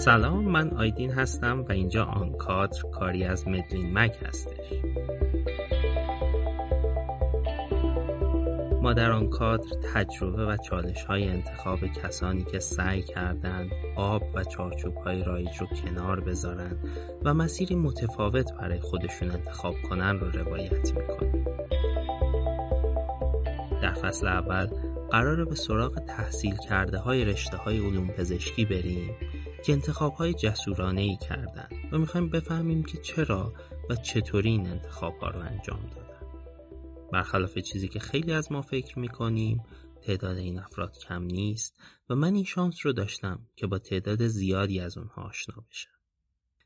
سلام من آیدین هستم و اینجا آنکادر کاری از مدلین مک هستش. ما در آن کادر تجربه و چالش های انتخاب کسانی که سعی کردند آب و چارچوب های رایج رو کنار بذارن و مسیری متفاوت برای خودشون انتخاب کنن رو روایت می‌کنیم در فصل اول قراره به سراغ تحصیل کرده های رشته های علوم پزشکی بریم. که انتخاب های جسورانه ای کردن و می‌خوایم بفهمیم که چرا و چطوری این انتخاب ها رو انجام دادن برخلاف چیزی که خیلی از ما فکر می‌کنیم تعداد این افراد کم نیست و من این شانس رو داشتم که با تعداد زیادی از اونها آشنا بشم.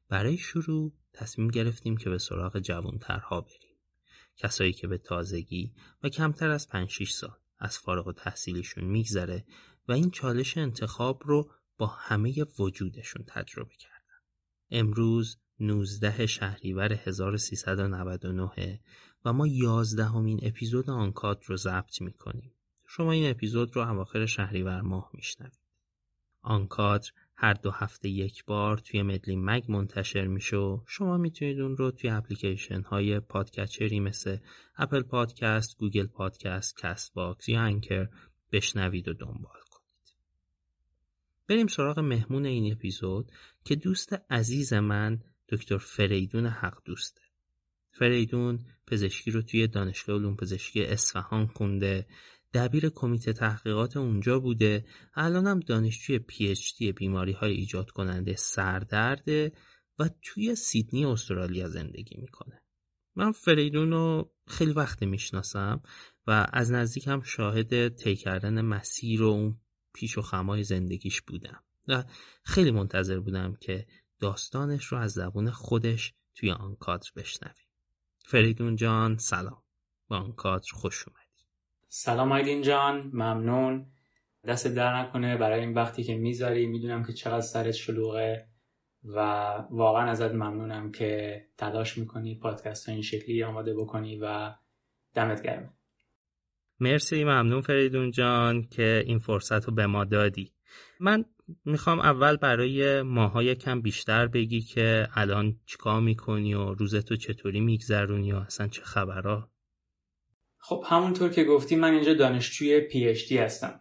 برای شروع تصمیم گرفتیم که به سراغ جوانترها بریم. کسایی که به تازگی و کمتر از 5 6 سال از فارغ و تحصیلیشون میگذره و این چالش انتخاب رو با همه وجودشون تجربه کردن. امروز 19 شهریور 1399 و ما یازدهمین اپیزود آنکات رو ضبط می‌کنیم. شما این اپیزود رو اواخر شهریور ماه میشنوید. آنکادر هر دو هفته یک بار توی مدلی مگ منتشر میشه و شما می‌تونید اون رو توی اپلیکیشن های پادکچری مثل Apple Podcast، Google Podcast، Castbox یا Anchor بشنوید و دنبال. بریم سراغ مهمون این اپیزود که دوست عزیز من دکتر فریدون حق دوسته. فریدون پزشکی رو توی دانشگاه علوم پزشکی اصفهان خونده دبیر کمیته تحقیقات اونجا بوده الانم دانشجوی PhD بیماری های ایجاد کننده سردرده و توی سیدنی استرالیا زندگی می‌کنه من فریدون رو خیلی وقت می‌شناسم و از نزدیک هم شاهد طی مسیر و اون پیش و خمای زندگیش بودم و خیلی منتظر بودم که داستانش رو از زبون خودش توی آن کادر بشنویم. فریدون جان سلام. با آن کادر خوش اومدی. سلام آیدین جان ممنون. دست در نکنه برای این وقتی که می‌ذاری می‌دونم که چقدر سرت شلوغه و واقعا ازت ممنونم که تلاش می‌کنی پادکست این شکلی آماده بکنی و دمت گرمه مرسی ممنون فریدون جان که این فرصت رو به ما دادی. من می‌خوام اول برای ماها کم بیشتر بگی که الان چیکار می‌کنی و روزتو چطوری میگذرونی و اصلا چه خبرها؟ خب همونطور که گفتی من اینجا دانشجوی پی دی هستم.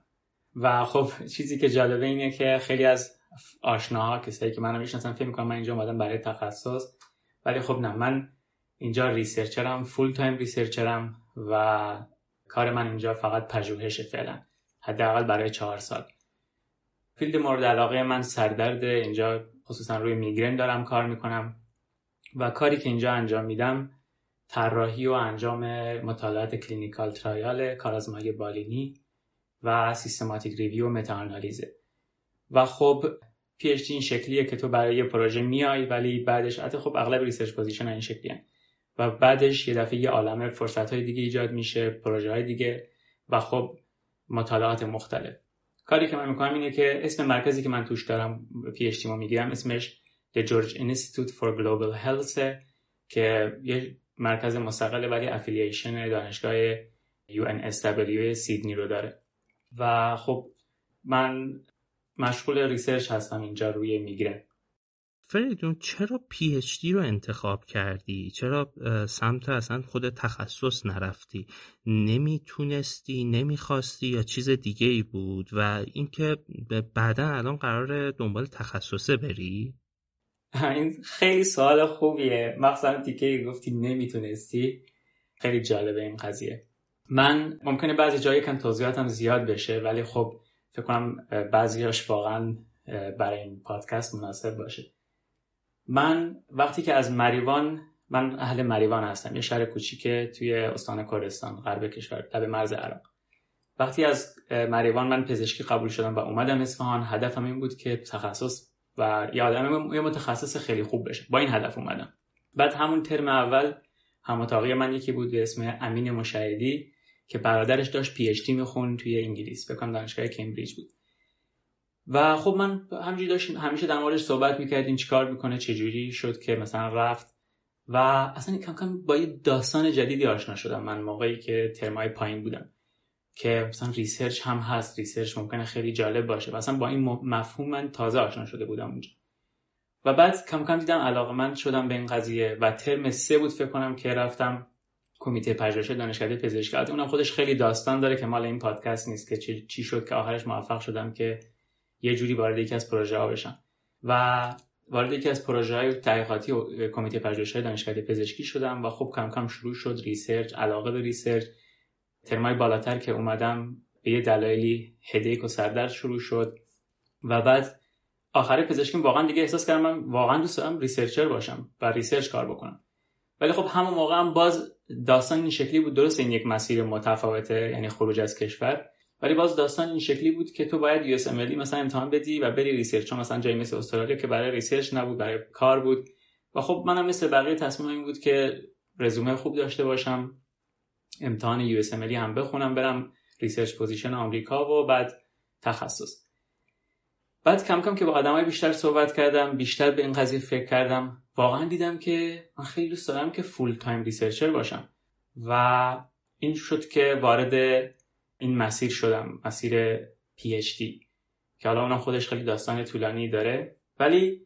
و خب چیزی که جالبه اینه که خیلی از آشناها کسایی که منو می‌شناسن فکر می‌کنم من اینجا اومدم برای تخصص. ولی خب نه من اینجا researcher م full-time researcher م و کار من اینجا فقط پژوهش فعلا حداقل برای چهار سال field مورد علاقه من سردرد اینجا خصوصا روی میگرن دارم کار می‌کنم و کاری که اینجا انجام میدم طراحی و انجام مطالعات clinical trial کارآزمایی بالینی و systematic review و متاآنالیزه و خب PhD این شکلیه که تو برای یه پروژه میای ولی بعدش حتی خب اغلب research position این شکلی هن. و بعدش یه دفعه یه عالم فرصت های دیگه ایجاد میشه پروژه های دیگه و خب مطالعات مختلف. کاری که من می‌کنم اینه که اسم مرکزی که من توش دارم PhD می‌گیرم اسمش The George Institute for Global Health که یه مرکز مستقل ولی affiliation دانشگاه UNSW سیدنی رو داره. و خب من مشغول research هستم اینجا روی میگرن فریدون چرا PhD رو انتخاب کردی؟ چرا سمت اصلا خود تخصص نرفتی؟ نمی‌تونستی، نمی‌خواستی؟ یا چیز دیگه ای بود؟ و اینکه بعدا الان قرار دنبال تخصصه بری؟ این خیلی سوال خوبیه. مخصوصا تیکه گفتی نمی‌تونستی. خیلی جالبه این قضیه. من ممکنه بعضی جایی کم توضیحاتم زیاد بشه ولی خب فکر کنم بعضیاش واقعا برای این پادکست مناسب باشه. من وقتی که از مریوان من اهل مریوان هستم یه شهر کوچیکه توی استان کردستان غرب کشور لب مرز عراق. وقتی از مریوان من پزشکی قبول شدم و اومدم اصفهان هدفم این بود که تخصص و یه آدم یه متخصص خیلی خوب بشه. با این هدف اومدم. بعد همون ترم اول هم من یکی بود به اسم امین مشاهدی که برادرش داشت PhD میخون توی انگلیس بکنم دانشگاه کمبریج بود. و خب من همینجوری داشتیم همیشه در موردش صحبت می‌کردیم چیکار می‌کنه چجوری شد که مثلا رفت و اصلا کم کم با یه داستان جدیدی آشنا شدم من موقعی که ترمای پایین بودم که مثلا research هم هست research ممکنه خیلی جالب باشه و اصلا با این مفهوم من تازه آشنا شده بودم اونجا. و بعد کم کم دیدم علاقه من شدم به این قضیه و ترم سه بود فکر کنم که رفتم کمیته پژوهش دانشکده پزشکی اونم خودش خیلی داستان داره که مال این پادکست نیست که چی شد که آخرش موفق شدم که یه جوری وارد یکی از پروژه ها بشم و وارد یکی از پروژه های تحقیقاتی کمیته پژوهش دانشکده پزشکی شدم و خب کم کم شروع شد research علاقه به research. ترمای بالاتر که اومدم به یه دلایلی headache و سردرد شروع شد. و بعد آخر پزشکی واقعا دیگه احساس کردم من واقعا دوست دارم researcher باشم و research کار بکنم. ولی خب همون موقع هم باز داستان این شکلی بود. درست این یک مسیر متفاوته یعنی خروج از کشور. ولی باز داستان این شکلی بود که تو باید US مثلا امتحان بدی و بری research چون مثلا جایی مثل استرالیا که برای research نبود برای کار بود. و خب منم مثل بقیه تصمیم این بود که رزومه خوب داشته باشم امتحان US هم بخونم برم research position آمریکا و بعد تخصص. بعد کم کم که با آدمای بیشتر صحبت کردم بیشتر به این قضیه فکر کردم واقعا دیدم که من خیلی دوست دارم که full-time researcher باشم. و این شد که وارد این مسیر شدم مسیر PhD که حالا اونم خودش خیلی داستان طولانی داره. ولی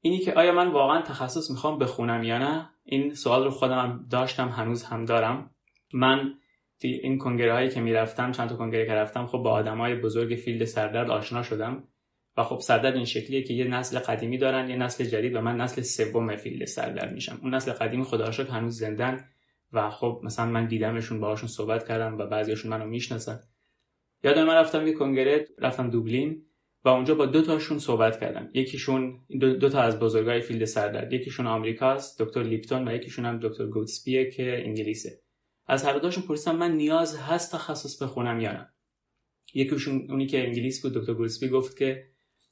اینی که آیا من واقعا تخصص می‌خوام بخونم یا نه این سوال رو خودم داشتم هنوز هم دارم. من این کنگره هایی که می‌رفتم چند تا کنگره که رفتم خب با آدمای بزرگ field سردرد آشنا شدم. و خب سردرد این شکلیه که یه نسل قدیمی دارن یه نسل جدید و من نسل سوم field سردرد میشم. اون نسل قدیمی خدا هنوز زندن. و خب مثلا من دیدمشون باهاشون صحبت کردم و بعضیشون منو می‌شناسن. یادم من رفتم یه کنگره رفتم دوبلین و اونجا با دو تاشون صحبت کردم. یکیشون دو تا از بزرگای field سردرد یکیشون آمریکاست دکتر لیپتون و یکیشون هم دکتر گوتسبیه که انگلیسه. از هر دوشون پرسیدم من نیاز هست تخصص بخونم یا نه. یکیشون اونی که انگلیس بود دکتر گوتسبی گفت که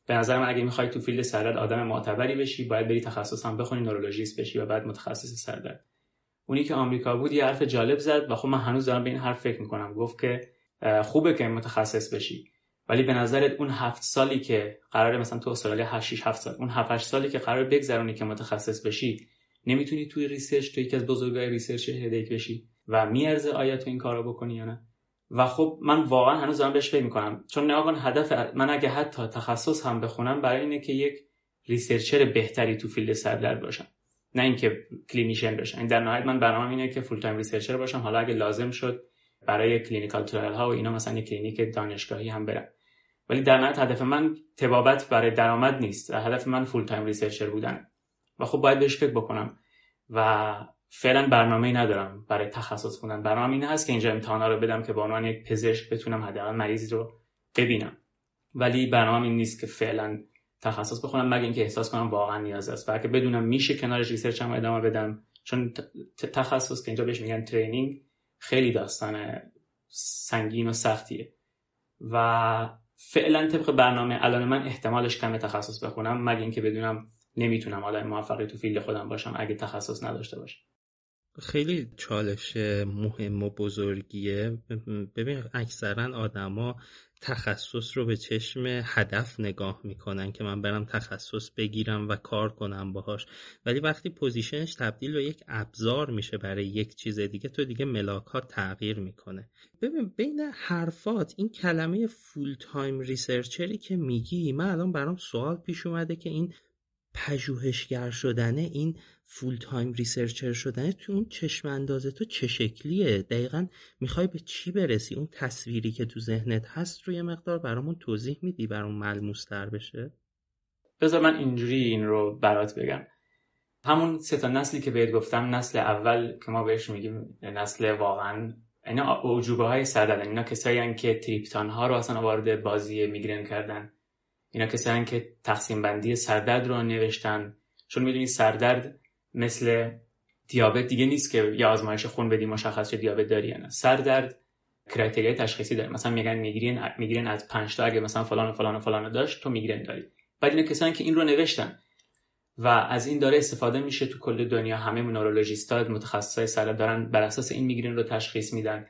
به نظر من اگه می‌خوای تو field سردرد آدم معتبری بشی باید بری تخصص هم بخونی نورولوژیست بشی و بعد متخصص سردرد. اونی که آمریکا بود یه حرف جالب زد و خب من هنوز دارم به این حرف فکر می‌کنم. گفت که خوبه که متخصص بشی. ولی به نظرت اون هفت سالی که قراره مثلا تو استرالیا 8 6 7 سال اون 7 8 سالی که قرار بگذرونی که متخصص بشی نمی‌تونی توی research تو یکی از بزرگای research headache بشی و میارزه آیا تو این کارو بکنی یا نه. و خب من واقعا هنوز دارم بهش فکر می‌کنم. چون نگاه کن هدف من اگه حتی تخصص هم بخونم برای اینه که یک researcher بهتری تو field سردرد باشم. نه اینکه clinician بشم این در نهایت من برنامه اینه که full-time researcher باشم. حالا اگه لازم شد برای clinical trial ها و اینا مثلا یک کلینیک دانشگاهی هم برم. ولی در نهایت هدف من طبابت برای درآمد نیست. هدف من full-time researcher بودن. و خب باید بهش فکر بکنم. و فعلا برنامه ندارم برای تخصص خوندن. برنامه این هست که اینجا امتحانا رو بدم که به عنوان یک پزشک بتونم حداقل مریض رو ببینم. ولی برنامه این نیست که فعلا تخصص بخونم مگه اینکه احساس کنم واقعا نیاز است. و اگه بدونم میشه کنارش research هم ادامه بدم. چون تخصص که اینجا بهش میگن training خیلی داستان سنگین و سختیه. و فعلا طبق برنامه الان من احتمالش کمه تخصص بخونم. مگه اینکه بدونم نمی‌تونم آدم موفقی تو field خودم باشم اگه تخصص نداشته باشم خیلی چالش مهم و بزرگیه. ببین اکثرا آدما تخصص رو به چشم هدف نگاه می‌کنن که من برم تخصص بگیرم و کار کنم باهاش. ولی وقتی position ش تبدیل به یک ابزار میشه برای یک چیز دیگه تو دیگه ملاکات تغییر می‌کنه. ببین بین حرفات این کلمه full-time researcher ی که میگی من الان برام سوال پیش اومده که این پژوهشگر شدنه این full-time researcher شدنه تو اون چشم اندازه تو چه شکلیه؟ دقیقا می‌خوای به چی برسی؟ اون تصویری که تو ذهنت هست رو یه مقدار برامون توضیح میدی برامون ملموس تر بشه؟ بذار من اینجوری این رو برات بگم. همون سه تا نسلی که بهت گفتم نسل اول که ما بهش میگیم نسل واقعا اینا اعجوبه های سردردن اینا کسایی که تریپتان ها رو اصلا وارد بازی میگرن کردن. اینا کسایی که تقسیم بندی سردرد رو نوشتن. چون می‌دونی سردرد مثل دیابت دیگه نیست که یه آزمایش خون بدی مشخص شه دیابت داری یا نه. سردرد کرایتریای تشخیصی داره. مثلا میگن میگرین میگرین از 5 تا اگه مثلا فلان و فلان و فلان داشت تو میگرین داری. بعد اینا کسانی که این رو نوشتن و از این داره استفاده میشه تو کل دنیا. همه نورولوژیست‌ها متخصصای سردرد دارن بر اساس این میگرین رو تشخیص میدن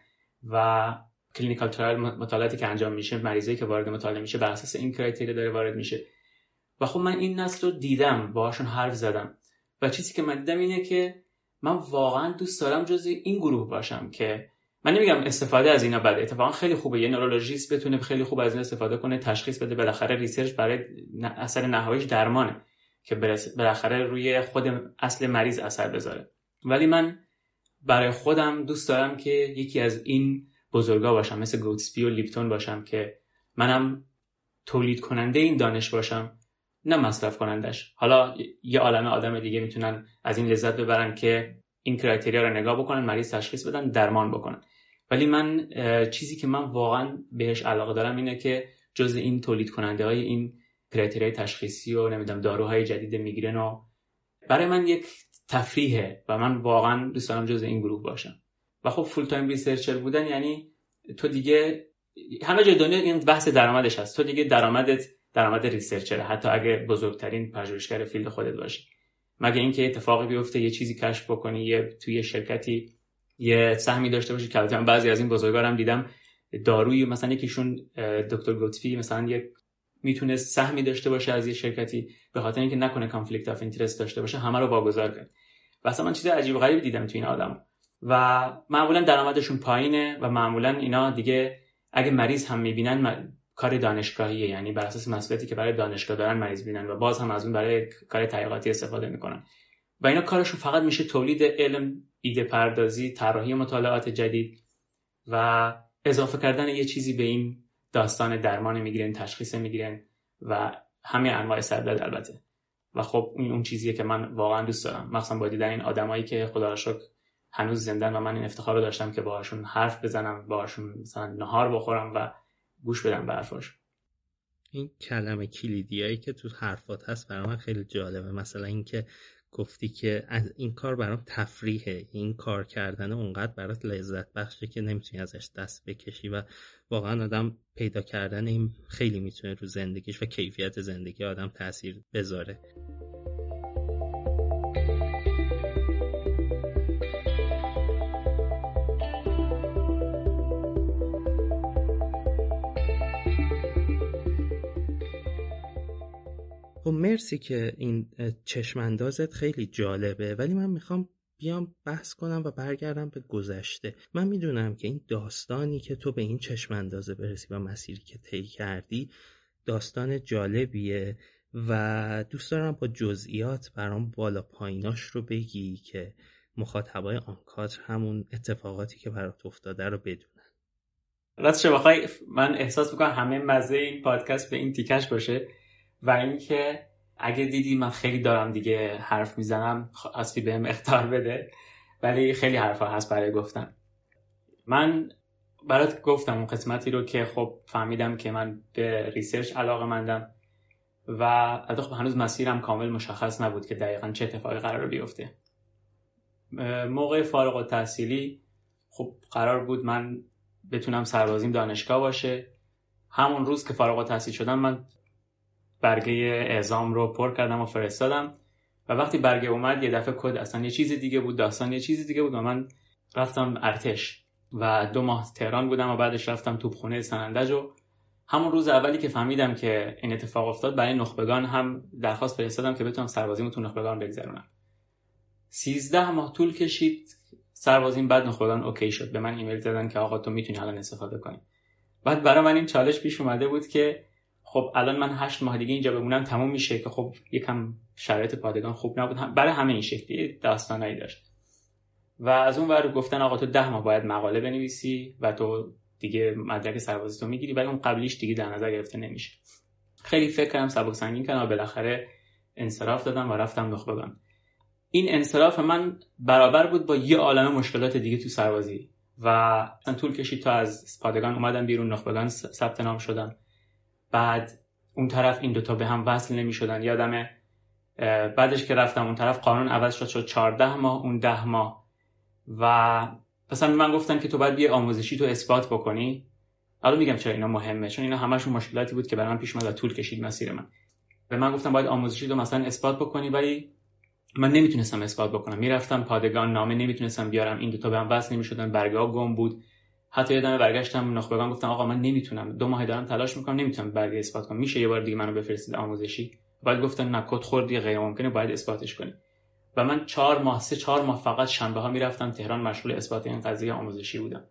و clinical trial مطالعاتی که انجام میشه مریضی که وارد مطالعه میشه بر اساس این criteria داره وارد میشه. و خب من این نسل رو دیدم باهاشون حرف زدم. و چیزی که من دیدم اینه که من واقعا دوست دارم جز این گروه باشم که من نمیگم استفاده از اینا بده اتفاقا خیلی خوبه. یه نورولوژیست بتونه خیلی خوب از این استفاده کنه تشخیص بده بالاخره research برای اثر نهاییش درمانه که بالاخره روی خود اصل مریض اثر بذاره. ولی من برای خودم دوست دارم که یکی از این بزرگا باشم مثل گوتسپی و لیپتون باشم که منم تولید کننده این دانش باشم نه مصرف کنندش حالا یه عالم آدم دیگه می‌تونن از این لذت ببرن که این کرایتریا رو نگاه بکنن مریض تشخیص بدن درمان بکنن. ولی من چیزی که من واقعا بهش علاقه دارم اینه که جز این تولید کننده های این کرایتریای تشخیصی و نمی‌دونم داروهای جدید میگرن و برای من یک تفریحه و من واقعا دوست دارم جز این گروه باشم. و خب full-time researcher بودن یعنی تو دیگه همه جای دنیا این بحث درآمدش هست. تو دیگه درآمدت درآمد researcher حتی اگه بزرگترین پژوهشگر field خودت باشی. مگه اینکه اتفاقی بیفته یه چیزی کشف بکنی یه توی شرکتی یه سهمی داشته باشی که بعضی از این بزرگارم دیدم داروی مثلا یکیشون دکتر گوتسبی مثلا یه می‌تونه سهمی داشته باشه از یه شرکتی به خاطر اینکه نکنه کانفلیکت اف اینترست داشته باشه همه رو واگذار کرد و اصلا من چیز عجیب غریبی دیدم تو این آدم. و معمولا درآمدشون پایینه و معمولا اینا دیگه اگه مریض هم می‌بینن کار دانشگاهیه. یعنی بر اساس مسئولیتی که برای دانشگاه دارن مریض بینن و باز هم از اون برای کار تحقیقاتی استفاده می‌کنن. و اینا کارشون فقط میشه تولید علم ایده پردازی طراحی مطالعات جدید و اضافه کردن یه چیزی به این داستان درمان می‌گیرن تشخیص می‌گیرن و همه انواع سردرد البته. و خب این اون چیزیه که من واقعا دوست دارم. مخصوصا با دیدن این آدمایی که خدا شکر هنوز زندن و من این افتخار رو داشتم که باهاشون حرف بزنم باهاشون مثلا نهار بخورم و گوش بدم به حرفاش. این کلمه کلیدیایی که تو حرفات هست برای من خیلی جالبه. مثلا اینکه گفتی که از این کار برام تفریحه. این کار کردن اونقدر برات لذت بخشه که نمی‌تونی ازش دست بکشی و واقعا آدم پیدا کردن این خیلی می‌تونه رو زندگیش و کیفیت زندگی آدم تاثیر بذاره. خب مرسی که این چشماندازت خیلی جالبه ولی من می‌خوام بیام بحث کنم و برگردم به گذشته. من می‌دونم که این داستانی که تو به این چشماندازه برسی و مسیری که طی کردی داستان جالبیه و دوست دارم با جزئیات برام بالا پاییناش رو بگی که مخاطبای آنکادر همون اتفاقاتی که برات افتاده رو بدونن. راستش بخوای من احساس می‌کنم همه مزه این پادکست به این تیکش باشه. و اینکه اگه دیدی من خیلی دارم دیگه حرف می‌زنم اصلی بهم اختار بده. ولی خیلی حرفا هست برای گفتن. من برات گفتم اون قسمتی رو که خب فهمیدم که من به research علاقه مندم و خب هنوز مسیرم کامل مشخص نبود که دقیقا چه اتفاقی قرار بیفته. موقع فارغ التحصیلی خب قرار بود من بتونم سربازیم دانشگاه باشه. همون روز که فارغ التحصیل شدم من برگه اعزام رو پر کردم و فرستادم. و وقتی برگه اومد یه دفعه کد اصلا یه چیز دیگه بود داستان یه چیز دیگه بود و من رفتم ارتش و دو ماه تهران بودم و بعدش رفتم توپخونه سنندج و همون روز اولی که فهمیدم که این اتفاق افتاد برای نخبگان هم درخواست فرستادم که بتونم سربازیمو تو نخبگان بگذرونم. سیزده ماه طول کشید سربازیم بعد نخبگان اوکی شد. به من ایمیل دادن که آقا تو می‌تونی الان استفاده کنی. بعد برای من این چالش پیش اومده بود که خب الان من هشت ماه دیگه اینجا بمونم تموم میشه که خب یکم شرایط پادگان خوب نبود. برای همه این شکلی داستانایی داشت. و از اون ور گفتن آقا تو ده ماه باید مقاله بنویسی و تو دیگه مدرک سربازی تو می‌گیری ولی اون قبلیش دیگه در نظر گرفته نمیشه. خیلی فکر کردم سبک سنگین کردم و بالاخره انصراف دادم و رفتم نخبگان این انصراف من برابر بود با یه عالم مشکلات دیگه تو سربازی. و طول کشید تا از پادگان اومدم بیرون نخبگان ثبت نام شدم بعد اون طرف این دوتا به هم وصل نمی شدن یادمه بعدش که رفتم اون طرف قانون عوض شد شد 14 ماه اون ده ماه. و مثلا من گفتن که تو باید بیا آموزشی تو اثبات بکنی. حالا میگم چرا اینا مهمه؟ چون اینا همشون مشکلاتی بود که برای من پیش اومد و طول کشید مسیر من. به من گفتم باید آموزشی تو مثلا اثبات بکنی ولی من نمی‌تونستم اثبات بکنم. می‌رفتم پادگان نامه نمی‌تونستم بیارم. این دوتا به هم وصل نمی‌شدن. برگه گم بود. حتی یادم برگشتم نخبگان گفتم آقا من نمی‌تونم. دو ماه دارم تلاش می‌کنم نمی‌تونم برگه اثبات کنم. میشه یه بار دیگه منو بفرستید آموزشی؟ بعد گفتن نه کد خوردی غیر ممکنه باید اثباتش کنی و من چهار ماه سه چهار ماه فقط شنبه ها می‌رفتم تهران مشغول اثبات این قضیه آموزشی بودم.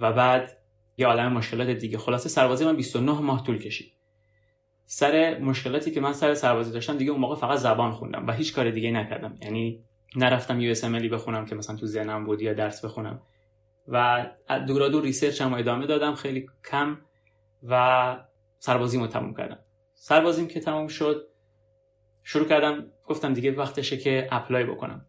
و بعد یه عالم مشکلات دیگه. خلاصه سربازی من 29 ماه طول کشید. سر مشکلاتی که من سر سربازی داشتم دیگه اون موقع فقط زبان خوندم و هیچ کار دیگه نکردم. یعنی نرفتم US بخونم که مثلا تو ذهنم بود یا درس بخونم. و دورا دور research هم ادامه دادم خیلی کم و سربازیمو تموم کردم. سربازیم که تموم شد شروع کردم گفتم دیگه وقتشه که apply بکنم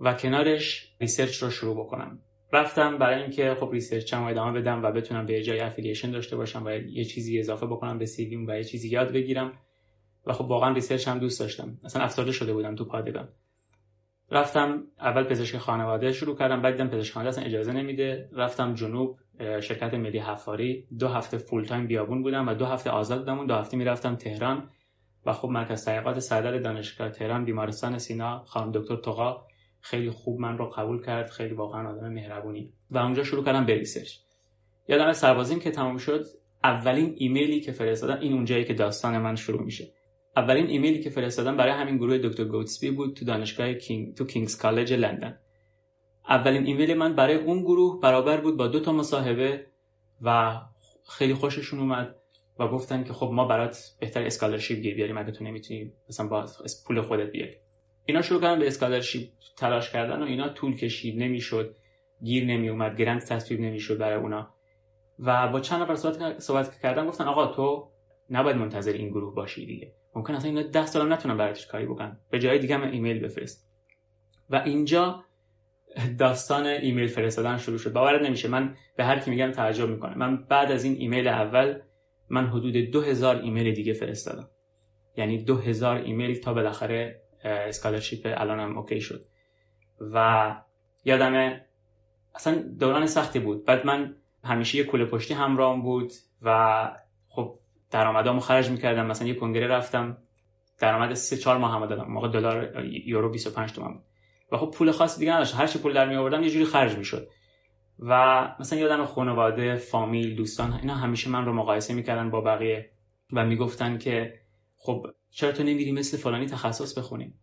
و کنارش research رو شروع بکنم. رفتم برای اینکه خب research هم ادامه بدم و بتونم یه جای affiliation داشته باشم و یه چیزی اضافه بکنم به CV م و یه چیزی یاد بگیرم. و خب واقعا research هم دوست داشتم. اصلا افسرده شده بودم تو پادگان. رفتم اول پزشک خانواده شروع کردم بعد دیدم پزشک خانواده اصلا اجازه نمیده. رفتم جنوب شرکت ملی حفاری. دو هفته full time بیابون بودم و دو هفته آزاد بودم. دو هفته می‌رفتم تهران و خب مرکز تحقیقات سردرد دانشگاه تهران بیمارستان سینا خانم دکتر توقا خیلی خوب من رو قبول کرد. خیلی واقعا آدم مهربونی. و اونجا شروع کردم به research. یادم سربازیم که تموم شد اولین ایمیلی که فرستادم این اونجایی که داستان من شروع میشه. اولین ایمیلی که فرستادم برای همین گروه دکتر گودزبی بود تو دانشگاه King تو King's College لندن. اولین ایمیل من برای اون گروه برابر بود با دو تا مصاحبه و خیلی خوششون اومد و گفتن که خب ما برات بهتر scholarship گیر بیاریم اگه تو نمی‌تونی مثلا با پول خودت بیای. اینا شروع کردن به scholarship تلاش کردن و اینا طول کشید نمی‌شد. گیر نمی اومد grant تصویب نمی‌شد برای اونا. و با چند نفر صحبت صحبت گفتن آقا تو نباید منتظر این گروه باشی دیگه. ممکن اصلا اینا 10 سال نتونن برات کاری بکنن. یه جای دیگه هم ایمیل بفرست. و اینجا داستان ایمیل فرستادن شروع شد. باورت نمیشه. من به هر کی میگم تعجب می‌کنه. من بعد از این ایمیل اول من حدود 2000 ایمیل دیگه فرستادم. یعنی 2000 ایمیل تا بالاخره scholarship الانم OK شد. و یادم اصلا دوران سختی بود. بعد من همیشه یه کوله پشتی همراهم بود و خب درآمدامو خرج می‌کردم. مثلا یه کنگره رفتم درآمد 3 4 ماه دادم. موقع دلار یورو 25 تومن و خب پول خاصی دیگه نداشت. هر چی پول در می آوردم یه جوری خرج می‌شد. و مثلا یادم خانواده فامیل دوستان اینا همیشه من رو مقایسه می‌کردن با بقیه و می‌گفتن که خب چرا تو نمیری مثل فلانی تخصص بخونی؟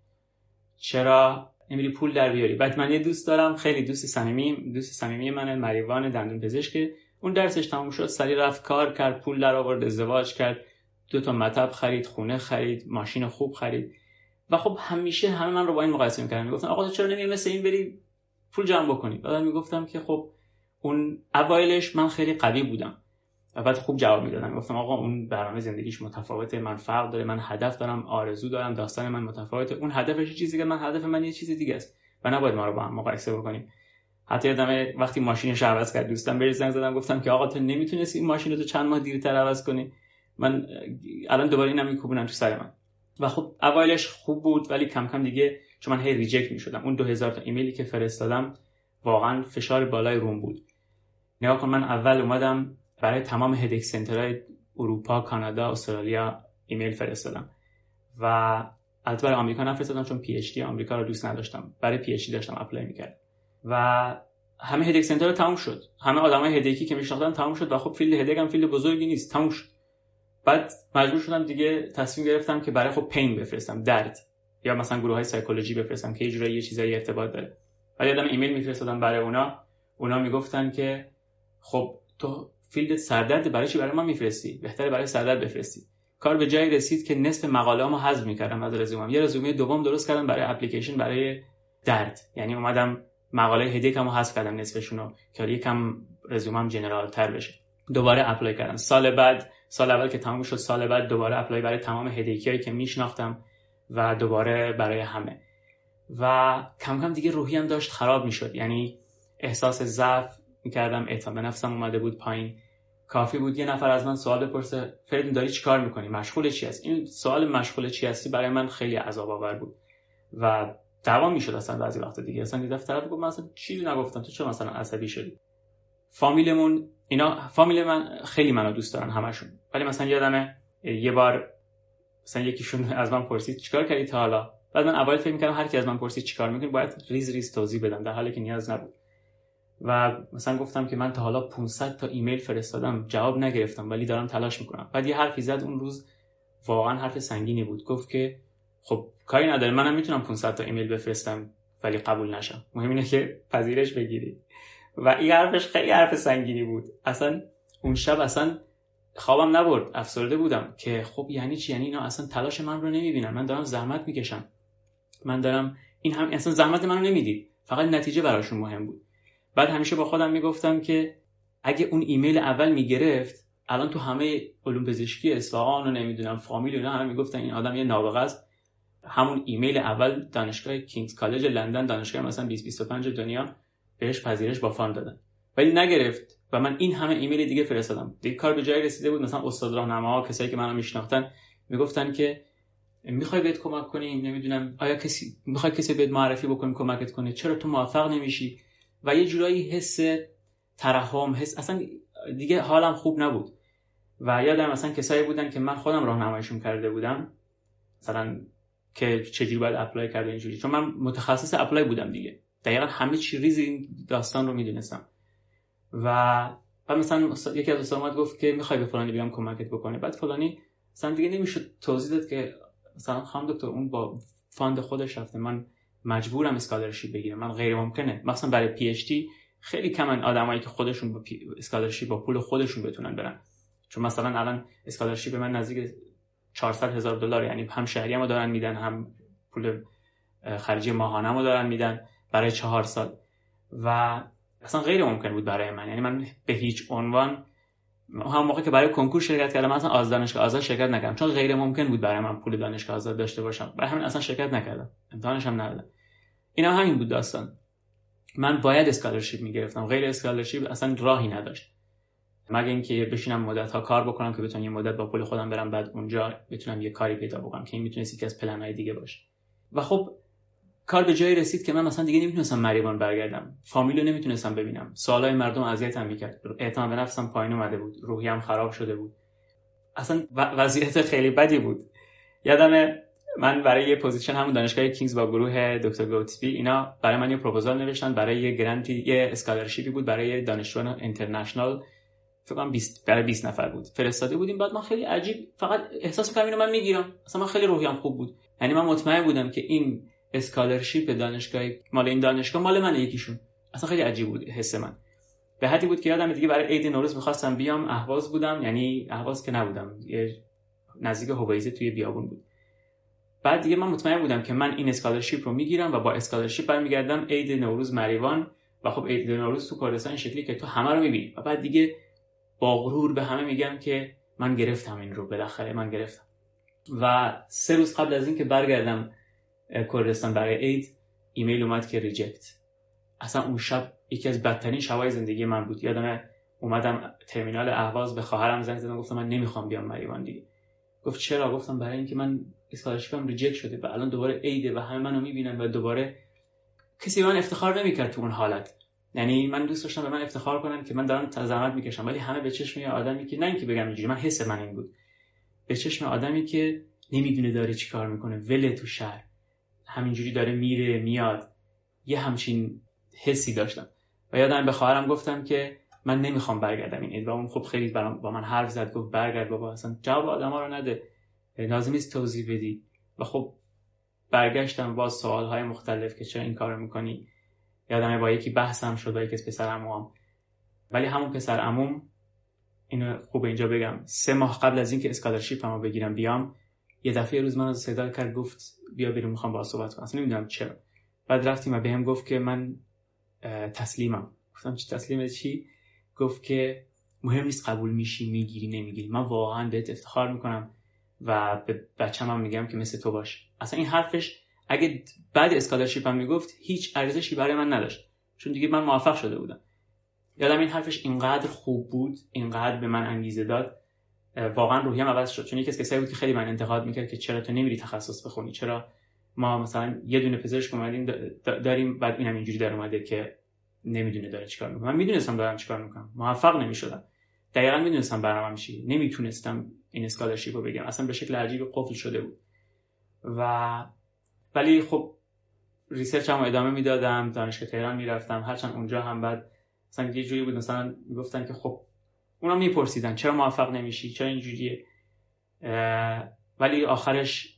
چرا نمیری پول در بیاری؟ بعد من یه دوست دارم خیلی دوست صمیمی دوست صمیمی من مریوان دندون پزشک. اون درسش تموم شد. سری رفت کار کرد پول در آورد ازدواج کرد. دو تا مطب خرید خونه خرید ماشین خوب خرید. و خب همیشه همه من رو با این مقایسه می‌کردن. می‌گفتن آقا چرا نمیری مثل این بری پول جمع بکنی؟ بعد می‌گفتم که خب اون اوایلش من خیلی قوی بودم. و بعد خوب جواب می‌دادم گفتم آقا اون برنامه زندگیش متفاوته من فرق داره من هدف دارم آرزو دارم داستان من متفاوته. اون هدفش چیزی که من هدف من یه چیز دیگه است. و نباید ما رو با هم مقایسه بکنیم. حتی یادم وقتی ماشینش عوض کرد دوستم بهش زنگ زدم گفتم که آقا تو نمی‌تونستی این ماشین رو چند ماه دیرتر عوض کنی؟ من الان دوباره اینم میکوبونم تو سر من. و خب اوایلش خوب بود ولی کم کم دیگه چون من هی reject می‌شدم. اون 2000 تا ایمیلی که فرستادم واقعا فشار بالای روم بود. نگاه کن من اول اومدم برای تمام headache center های اروپا کانادا استرالیا ایمیل فرستادم. و البته برای آمریکا نفرستادم چون PhD آمریکا رو دوست نداشتم. برای PhD داشتم apply می‌کردم و همه headache center تموم شد. همه آدمای headache ی که میشناختم تموم شد و خب field headache هم field بزرگی نیست تموم شد. بعد مجبور شدم دیگه تصمیم گرفتم که برای خب pain بفرستم درد. یا مثلا گروه های سایکولوژی بفرستم که یه یه چیزایی ارتباط داره. ولی آدم ایمیل میفرستادم برای اونا. اونا می‌گفتن که خب تو field سردرد برای چی برای ما میفرستی؟ بهتره برای سردرد بفرستی. کار به جایی رسید که نصف مقاله هامو حذف می‌کردم از رزومم یه رزومه دوم درست کردم برای اپلیکیشن برای درد. یعنی اومدم مقاله headache مو حذف کردم نصفشونو که یکم رزومم general تر بشه. دوباره apply کردم. سال بعد سال اول که تموم شد سال بعد دوباره apply برای تمام headache ی که میشناختم و دوباره برای همه. و کم کم دیگه روحیم داشت خراب می‌شد. یعنی احساس ضعف می‌کردم اعتماد به نفسم اومده بود پایین. کافی بود یه نفر از من سوال بپرسه فرید داری چیکار می‌کنی؟ مشغول چی هست این سوال مشغول چی هستی برای من خیلی عذاب آور بود. و دعوام می‌شد اصلا بعضی وقت دیگه. اصلا یه طرف گفت من چیزی نگفتم. تو چرا مثلا عصبی شدی؟ فامیلمون اینا فامیل من خیلی منو دوست دارن همشون. ولی مثلا یادمه یه بار مثلا یکیشون از من پرسید چیکار کردی تا حالا؟ بعد من اول فکر می‌کردم هر کی از من پرسید چیکار می‌کنی باید ریز ریز توضیح بدم. در حالی که نیاز نبود. و مثلا گفتم که من تا حالا 500 تا ایمیل فرستادم جواب نگرفتم ولی دارم تلاش می‌کنم. بعد یه حرفی زد اون روز واقعا حرف سنگینی بود. گفت که خب کاری نداره منم می‌تونم 500 تا ایمیل بفرستم ولی قبول نشم. مهم اینه که پذیرش بگیری. و این حرفش خیلی حرف سنگینی بود. اصلا اون شب اصلا خوابم نبرد. افسرده بودم که خب یعنی چی؟ یعنی اینا اصلا تلاش من رو نمی‌بینن. من دارم زحمت می‌کشم. من دارم این هم اصلا زحمت منو نمی‌دید. فقط نتیجه براشون مهم بود. بعد همیشه با خودم می‌گفتم که اگه اون ایمیل اول می‌گرفت الان تو همه علوم پزشکی اصفهان و نمی‌دونم فامیل اینا همه می‌گفتن این آدم یه نابغه است. همون ایمیل اول دانشگاه کینگز کالج لندن دانشگاه مثلا 2025 دنیا بهش پذیرش با فان دادن. ولی نگرفت و من این همه ایمیل دیگه فرستادم. دیگه کار به جای رسیده بود مثلا استاد راهنما کسایی که منو میشناختن می‌گفتن که می‌خوای بهت کمک کنیم؟ نمی‌دونم. آیا کسی می‌خوای کسی بهت معرفی بکنیم کمکت کنه؟ چرا تو موفق نمیشی؟ و یه جورایی حس ترحم حس اصلا دیگه حالم خوب نبود. و یادم مثلا کسایی بودن که من خودم راهنماییشون کرده بودم. مثلا که چجوری باید apply کرد اینجوری. چون من متخصص apply بودم دیگه. دقیقا همه چی ریز این داستان رو می‌دونستم. و بعد مثلا یکی از استادات گفت که می‌خوای به فلانی بیام کمکت بکنه. بعد فلانی مثلا دیگه نمی‌شد توضیح داد که مثلا خانم دکتر اون با fund خودش رفته. من مجبورم scholarship بگیرم. من غیر ممکنه. مثلا برای PhD خیلی کمن آدمایی که خودشون با scholarship با پول خودشون بتونن برن. چون مثلا الان scholarship من نزدیک 400 هزار دلار یعنی هم شهریه هم دارن میدن هم پول خرجی ماهانه رو دارن میدن برای چهار سال و اصلا غیر ممکن بود برای من. یعنی من به هیچ عنوان اون موقع که برای کنکور شرکت کردم اصلا از دانشگاه آزاد شرکت نکردم. چون غیر ممکن بود برای من پول دانشگاه آزاد داشته باشم. برای همین اصلا شرکت نکردم. امتحانش هم ندادم. اینا همین بود داستان. من باید scholarship می‌گرفتم. غیر scholarship اصلا راهی نداشت. مگه اینکه بشینم مدت ها کار بکنم که بتونم یه مدت با پول خودم برم بعد اونجا بتونم یه کاری پیدا بکنم که این می‌تونه یکی از پلن‌های دیگه باشه. و خب کار به جایی رسید که من مثلا دیگه نمی‌تونستم مریوان برگردم. فامیل رو نمی‌تونستم ببینم. سوالای مردم اذیتم می‌کرد. اعتماد به نفسم پایین اومده بود. روحیم خراب شده بود. اصلا وضعیت خیلی بدی بود. یادم من برای یه position همون دانشگاه کینگز با گروه دکتر گودزبی اینا برای من یه پروپوزال نوشتن برای یه grant ی یه scholarship ی بود برای دانشجویان international. فکر کنم 20 برای 20 نفر بود. فرستاده بودیم. بعد من خیلی عجیب فقط احساس می‌کردم اینو من می‌گیرم. اصلا من خیلی روحیم خوب بود. یعنی من مطمئن بودم که این scholarship دانشگاه مال این دانشگاه مال من یکیشون. اصلا خیلی عجیب بود حس من. به حدی بود که یادم دیگه برای عید نوروز می‌خواستم بیام. اهواز بودم. یعنی اهواز که نبودم. یه نزدیک هویزه توی بیابون بود. بعد دیگه من مطمئن بودم که من این scholarship رو می‌گیرم و با scholarship برمیگردم عید نوروز مریوان. و خب عید نوروز تو کردستان شکلی که تو همه رو می‌بینی. و بعد دیگه با غرور به همه میگم که من گرفتم این رو بالاخره من گرفتم. و سه روز قبل از اینکه برگردم کردستان برای عید ایمیل اومد که reject. اصلا اون شب یکی از بدترین شبای زندگی من بود. یادم اومدم ترمینال اهواز به خواهرم زنگ زدم گفتم من نمی‌خوام بیام مریوان دیگه. گفت چرا؟ گفتم برای اینکه من اسکالرشیپم ریجکت شده و الان دوباره عیده و همه منو می‌بینن و دوباره کسی به من افتخار نمی‌کرد تو اون حالت. یعنی من دوست داشتم به من افتخار کنن که من دارم زحمت می‌کشم ولی همه به چشم یه آدمی که نه اینکه بگم اینجوری من حس من این بود. به چشم آدمی که نمی‌دونه داره چیکار می‌کنه وله تو شهر. همینجوری داره میره میاد. یه همچین حسی داشتم. و یادم به خواهرم گفتم که من نمی‌خوام برگردم این و اون خب خیلی با من حرف زد گفت برگرد بابا اصلا جواب آدما رو نده. لازم نیست توضیح بدی. و خب برگشتم با سوال های مختلف که چرا این کارو می‌کنی؟ یادم با یکی بحثم شد با یکی از پسر هم. ولی همون پسر عموم اینو خوب اینجا بگم. سه ماه قبل از اینکه اسکالرشیپ هم بگیرم بیام یه دفعه روز من صدا کرد گفت بیا بیرون می‌خوام با صحبت کنم. اصلا نمی‌دونم چرا. بعد رفتیم و بهم گفت که من تسلیمم. گفتم چی تسلیم چی؟ گفت که مهم نیست قبول میشی می‌گیری نمی‌گیری. من واقعا بهت افتخار می‌کنم و به بچم هم میگم که مثل تو باش. اصلا این حرفش اگه بعد اسکالرشیپ هم می‌گفت هیچ ارزشی برای من نداشت. چون دیگه من موفق شده بودم. یادم این حرفش اینقدر خوب بود اینقدر به من انگیزه داد. واقعا روحیم عوض شد. چون یکی از کسایی بود که خیلی من انتقاد می‌کرد که چرا تو نمیری تخصص بخونی؟ چرا ما مثلا یه دونه پزشک اومدیم داریم بعد اینم اینجوری در اومده که نمی‌دونه داره چیکار می‌کنه. من می‌دونستم دارم چیکار می‌کنم. موفق نمی‌شدم. دقیقا می‌دونستم برنامه‌م چی نمی‌تونستم این scholarship رو بگم اصلا به شکل عجیب قفل شده بود. و ولی خب research هم ادامه می‌دادم دانشگاه تهران می‌رفتم هرچند اونجا هم بعد مثلا یه جوری بود مثلا می‌گفتن که خب اونا میپرسیدن چرا موفق نمیشی چرا اینجوریه. ولی آخرش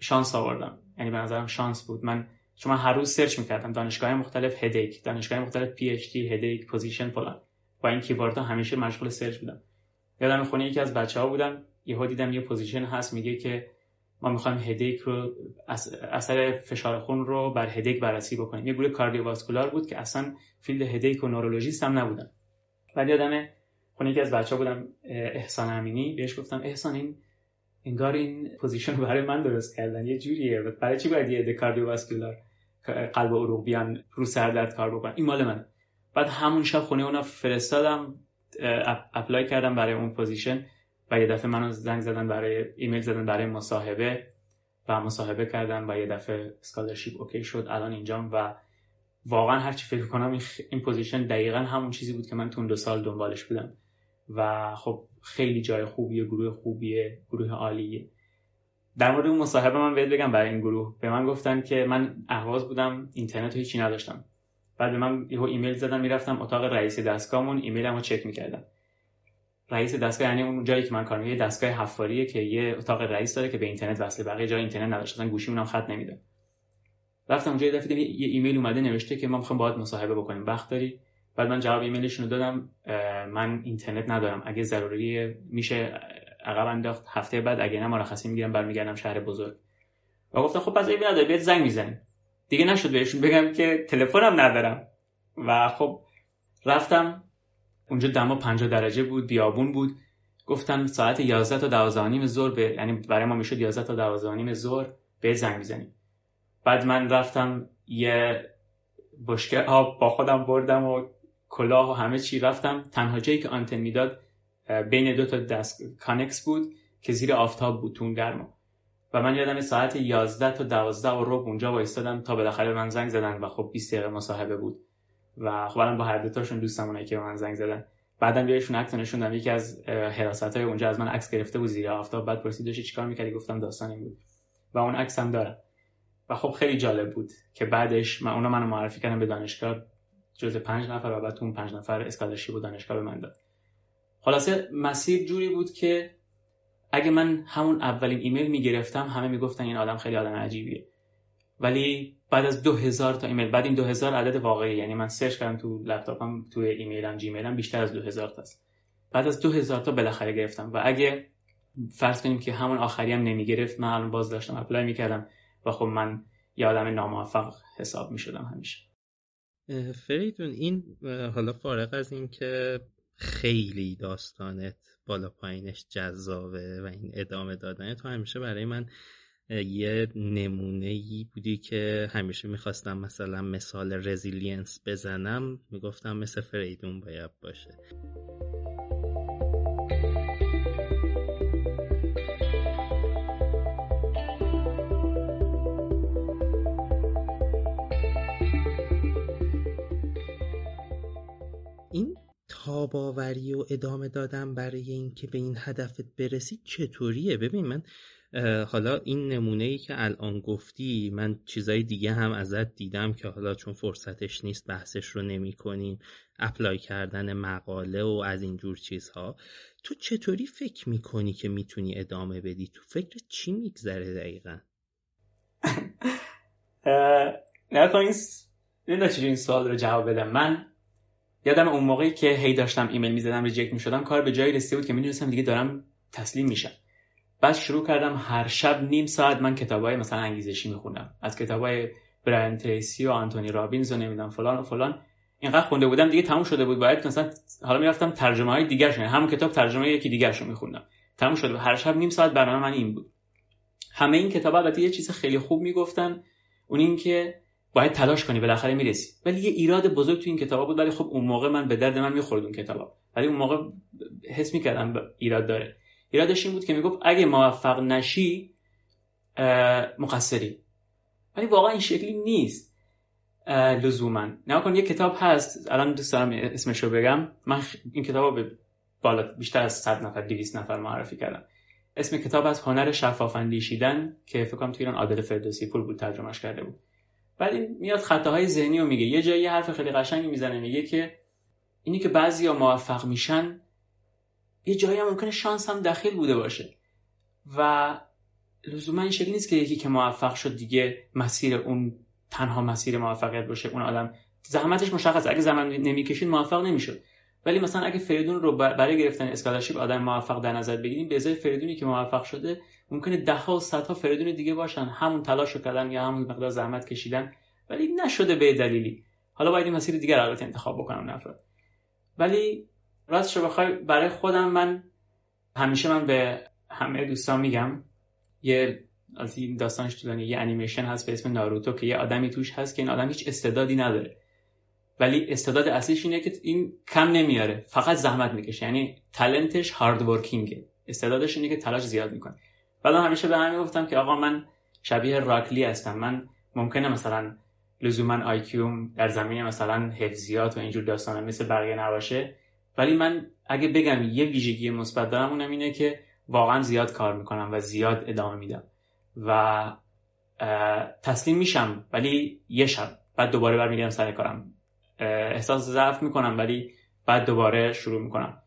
شانس آوردم. یعنی به نظرم شانس بود. من چون من هر روز search می‌کردم دانشگاه مختلف headache دانشگاه مختلف PhD headache position فلان. با این keyword ها همیشه مشغول search بودم. یادم خونه یکی از بچه ها بودم یهو دیدم یه position هست میگه که ما می‌خوایم headache رو اثر فشار خون رو بر headache بررسی بکنیم. یه گروه cardiovascular بود که اصلا field headache و neurologist هم نبودن. بعد یادم خونه یکی از بچه بودم احسان امینی. بهش گفتم احسان این انگار این position برای من درست کردن. یه جوریه. برای چی باید یه cardiovascular قلب و عروق بیان رو سردرد کار بکنن؟ این مال من بعد همون شب خونه اونا فرستادم apply کردم برای اون position. و یه دفعه منو زنگ زدن برای ایمیل زدن برای مصاحبه و مصاحبه کردم و یه دفعه scholarship OK شد الان اینجام و واقعا هر چی فکر کنم این position دقیقا همون چیزی بود که من تو دو سال دنبالش بودم. و خب خیلی جای خوبیه گروه خوبیه گروه عالیه. در مورد اون مصاحبه من بهت بگم برای این گروه. به من گفتن که من اهواز بودم اینترنت هیچی نداشتم. بعد به من یهو ایمیل زدن می‌رفتم اتاق رئیس دستگاهمون ایمیلمو چک می‌کردم. رئیس دستگاه یعنی اون جایی که من کار یه دستگاه حفاریه که یه اتاق رئیس داره که به اینترنت وصله. بقیه جای اینترنت نداشت اصلا گوشیمون هم خط نمیده. رفتم اونجا یه دفعه یه ایمیل اومده نوشته که ما می‌خوایم باهات مصاحبه بکنیم. وقت داری؟ بعد من جواب ایمیلشون رو دادم من اینترنت ندارم. اگه ضروری میشه عقب انداخت هفته بعد اگه نه مرخصی می‌گیرم برمیگردم شهر بزرگ. و گفتم خب پس ایمیل نداره بیاد زنگ می‌زنیم. دیگه نشد بهشون بگم که تلفنم ندارم. و خب رفتم اونجا دما 50 درجه بود بیابون بود. گفتن ساعت 11 تا 12 نیم ظهر به یعنی برای ما می‌شد 11 تا 12 نیم ظهر به زنگ می‌زنیم. بعد من رفتم یه بشکه آب با خودم بردم و کلاه و همه چی رفتم. تنها جایی که آنتن می‌داد بین دو تا دست کانکس بود که زیر آفتاب بود تون گرما. و من یادم ساعت 11 تا 12 و ربع اونجا وایستادم تا بالاخره من زنگ زدن و خب 20 دقیقه مصاحبه بود. و خب الان با هر دوتاشون دوستم که به من زنگ زدن. بعدم بهشون عکس نشوندم. یکی از حراست های اونجا از من عکس گرفته بود زیر آفتاب. بعد پرسید داشتی چیکار می‌کردی؟ گفتم داستان این بود. و اون عکس هم دارم. و خب خیلی جالب بود که بعدش من اونا منو معرفی کردم به دانشگاه. جز پنج نفر و بعد اون پنج نفر scholarship بود دانشگاه به من داد. خلاصه مسیر جوری بود که اگه من همون اولین ایمیل می‌گرفتم همه می‌گفتن این آدم خیلی آدم عجیبیه. ولی بعد از 2000 تا ایمیل بعد این 2000 عدد واقعی یعنی من سرچ کردم تو لپتاپم تو ایمیلم جیمیلم بیشتر از 2000 تاست. بعد از 2000 تا بالاخره گرفتم و اگه فرض کنیم که همون آخری هم نمی‌گرفت من الان باز داشتم apply می‌کردم و خب من یه آدم ناموفق حساب می‌شدم همیشه. فریدون این حالا فارغ از این که خیلی داستانت بالا پایینش جذابه و این ادامه دادن تو همیشه برای من یه نمونه ای بودی که همیشه می‌خواستم مثلا مثال resilience بزنم می‌گفتم مثل فریدون باید باشه. این تاباوری و ادامه دادن برای اینکه به این هدفت برسی چطوریه؟ ببین من حالا این نمونه ای که الان گفتی من چیزای دیگه هم ازت دیدم که حالا چون فرصتش نیست بحثش رو نمی کنیم اپلای کردن مقاله و از اینجور چیزها. تو چطوری فکر می‌کنی که می‌تونی ادامه بدی؟ تو فکر چی میگذره دقیقا؟ نه این این سوال رو جواب بدم. من یادم اون موقعی که هی داشتم ایمیل می‌زدم reject می‌شدم کار به جایی رسیده بود که می‌دونستم دیگه دارم تسلیم میشم. بعد شروع کردم هر شب نیم ساعت من کتابای مثلا انگیزشی می‌خونم از کتابای براین تریسی و آنتونی رابینز و نمی‌دونم فلان و فلان. اینقدر خونده بودم دیگه تموم شده بود. باید مثلا حالا می‌رفتم ترجمه های دیگه شون همون کتاب ترجمه یکی دیگه شو میخوندم. تموم شده هر شب نیم ساعت برنامه من این بود. همه این کتاب البته یه چیز خیلی خوب می‌گفتن. اون این که باید تلاش کنی بالاخره می‌رسی. ولی یه ایراد بزرگ تو این کتابا بود. ولی خب اون موقع من به درد من می‌خورد اون کتابا. ولی اون موقع حس می‌کردم ایراد داره. ایرادش این بود که می‌گفت اگه موفق نشی مقصری. ولی واقعا این شکلی نیست لزوما. نه کن یه کتاب هست. الان دوست دارم اسمشو بگم. من این کتاب به بالا بیشتر از 100 نفر 200 نفر معرفی کردم. اسم کتاب از هنر شفاف اندیشیدن که فکر کنم تو ایران عادل فردوسی پور بود ترجمهش کرده بود. بعد این میاد خطاهای ذهنی رو میگه. یه جایی حرف خیلی قشنگی می‌زنه میگه که اینی که بعضیا موفق میشن یه جایی هم ممکنه شانس هم دخیل بوده باشه. و لزوما این شکلی نیست که یکی که موفق شد دیگه مسیر اون تنها مسیر موفقیت باشه اون آدم. زحمتش مشخص اگه زمان نمی‌کشید موفق نمی‌شد. ولی مثلا اگه فریدون رو برای گرفتن scholarship آدم موفق در نظر بگیریم به ازای فریدونی که موفق شده ممکنه ده ها و صدها فریدون دیگه باشن. همون تلاش کردن یا همون مقدار زحمت کشیدن. ولی نشده به دلیلی. حالا باید این مسیر دیگر البته انتخاب بکنم نفرد ولی راستش بخوای برای خودم من همیشه من به همه دوستان میگم یه از این داستانش طولانی یه انیمیشن هست به اسم ناروتو که یه آدمی توش هست که این آدم هیچ استعدادی نداره. ولی استعداد اصلیش اینه که این کم نمیاره فقط زحمت می‌کشه. یعنی تالنتش هارد ورکینگه استعدادش اینه که تلاش زیاد می‌کنه. بعد همیشه به همین گفتم که آقا من شبیه راکلی هستم. من ممکنه مثلا لزوما آیکیوم در زمینه مثلا حفظیات و اینجور داستانه مثل بقیه نباشه. ولی من اگه بگم یه ویژگی مثبت دارم اونم اینه که واقعا زیاد کار می‌کنم و زیاد ادامه میدم و تسلیم میشم ولی یه شب. بعد دوباره برمیگردم سر کارم. احساس ضعف می‌کنم ولی بعد دوباره شروع می‌کنم.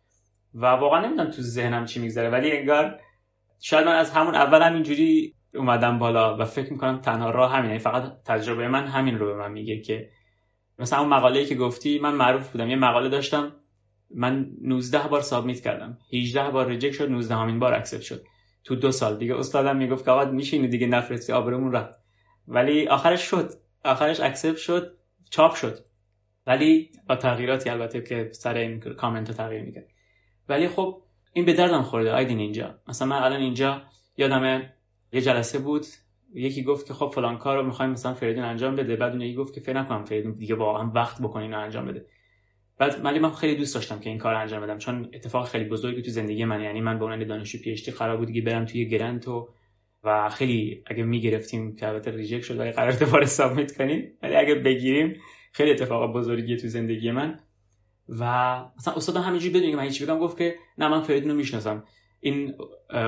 و واقعا نمی‌دونم تو ذهنم چی میگذره ولی انگار شاید من از همون اول هم اینجوری اومدم بالا و فکر می‌کنم تنها راه همینه. یعنی فقط تجربه من همین رو به من میگه که مثلا اون مقاله که گفتی من معروف بودم. یه مقاله داشتم من 19 بار submit کردم. 18 بار reject شد 19 امین بار accept شد. تو دو سال. دیگه استادم می‌گفت که آقا میشینی دیگه نفرستی آبرومون رفت. ولی آخرش شد. آخرش accept شد چاپ شد. ولی با تغییراتی البته که سر این کامنت تغییر می‌کرد. ولی خب این به دردم خورده آیدین اینجا. مثلا من الان اینجا یادم یه جلسه بود. یکی گفت که خب فلان کار رو می‌خوایم مثلا فریدون انجام بده. بعد اون یکی گفت که فکر نکنم فریدون دیگه واقعا وقت بکنین و انجام بده. بعد ولی من خیلی دوست داشتم که این کار انجام بدم چون اتفاق خیلی بزرگی تو زندگی من یعنی من به عنوان دانشجو PhD قرار بود دیگه برم توی grant و و خیلی اگه می‌گرفتیم که البته ریجکت شد ولی قرار دوباره سابمیت کنیم ولی اگه بگیریم خیلی اتفاق بزرگی تو زندگی من. و مثلا استاد همینجوری بدون که من هیچ بگم گفت که نه من فریدون رو می‌شناسم. این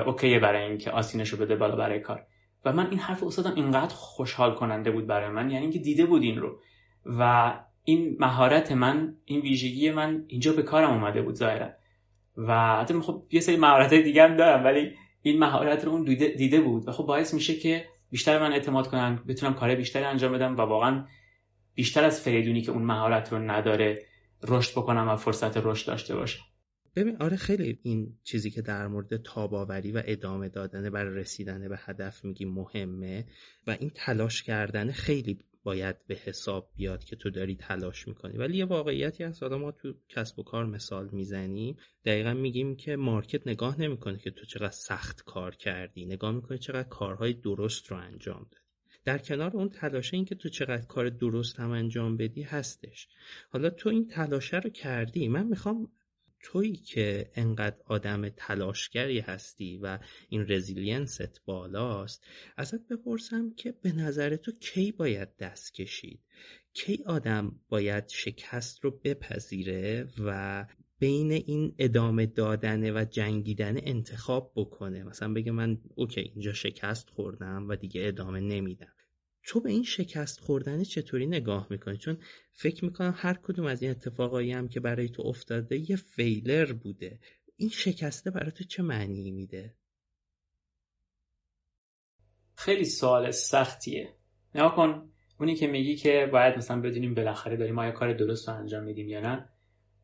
اوکیه برای اینکه آسینشو بده بالا برای کار. و من این حرف استادم اینقدر خوشحال کننده بود برای من یعنی اینکه دیده بود این رو. و این مهارت من این ویژگی من اینجا به کارم اومده بود ظاهرا. و حتی خب یه سری مهارت دیگه هم دارم ولی این مهارت رو اون دیده, بود. و خب باعث میشه که بیشتر من اعتماد کنم بتونم کار بیشتری انجام بدم و واقعا بیشتر از فریدونی که اون مهارت رو نداره رشد بکنم و فرصت رشد داشته باشم. ببین آره خیلی این چیزی که در مورد تاباوری و ادامه دادن برای رسیدن به هدف میگی مهمه و این تلاش کردن خیلی باید به حساب بیاد که تو داری تلاش می‌کنی. ولی یه واقعیتی هست حالا ما تو کسب و کار مثال می‌زنیم. دقیقا میگیم که market نگاه نمی‌کنه که تو چقدر سخت کار کردی. نگاه می‌کنه چقدر کارهای درست رو انجام دادی. در کنار اون تلاشه این که تو چقدر کار درست هم انجام بدی هستش. حالا تو این تلاشه رو کردی. من می‌خوام تویی که انقدر آدم تلاشگری هستی و این resilience ت بالاست ازت بپرسم که به نظر تو کی باید دست کشید؟ کی آدم باید شکست رو بپذیره و بین این ادامه دادن و جنگیدن انتخاب بکنه؟ مثلا بگه من اوکی اینجا شکست خوردم و دیگه ادامه نمیدم. تو به این شکست خوردن چطوری نگاه می‌کنی؟ چون فکر می‌کنم هر کدوم از این اتفاقایی هم که برای تو افتاده یه فیلر بوده. این شکسته برای تو چه معنی میده؟ خیلی سوال سختیه. نگاه کن اونی که میگی که باید مثلا بدونیم بالاخره داریم یه کار درست رو انجام میدیم یا نه.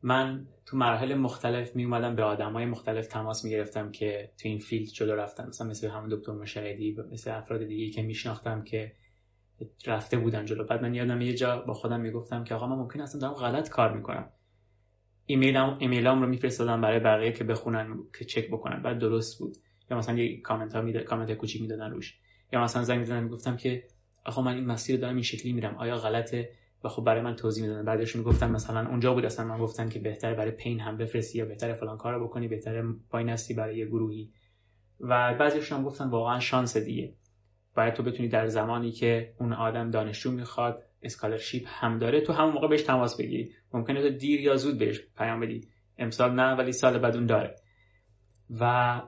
من تو مراحل مختلف می اومدم به آدمای مختلف تماس می گرفتم که تو این field جلو رفتن. مثلا مثل همون دکتر مشاهدی مثل افراد دیگه که میشناختم که رفته بودن جلو. بعد من یادم یه جا با خودم می‌گفتم که آقا من ممکن اصلا دارم غلط کار می‌کنم. ایمیلم ایمیلام رو میفرستادم برای بقیه که بخونن که چک بکنن. بعد درست بود. یا مثلا یه کامنت ها میده کامنت کوچیک می‌دادن روش. یا مثلا زنگ می‌زدن می‌گفتم که آقا من این مسیر دارم این شکلی میرم. آیا غلطه؟ و خب برای من توضیح می‌دادن. بعدش می‌گفتن مثلا اونجا بود اصلا. من گفتن که بهتره برای پین هم بفرستی یا بهتره فلان کارو بکنی بهتره پایین هستی برای یه گروهی. و بعضیشون گفتن واقعا شانس دیگه. باید تو بتونی در زمانی که اون آدم دانشجو می‌خواد اسکالرشیپ هم داره تو همون موقع بهش تماس بگیری ممکنه تو دیر یا زود بهش پیام بدی. امسال نه ولی سال بعد اون داره. و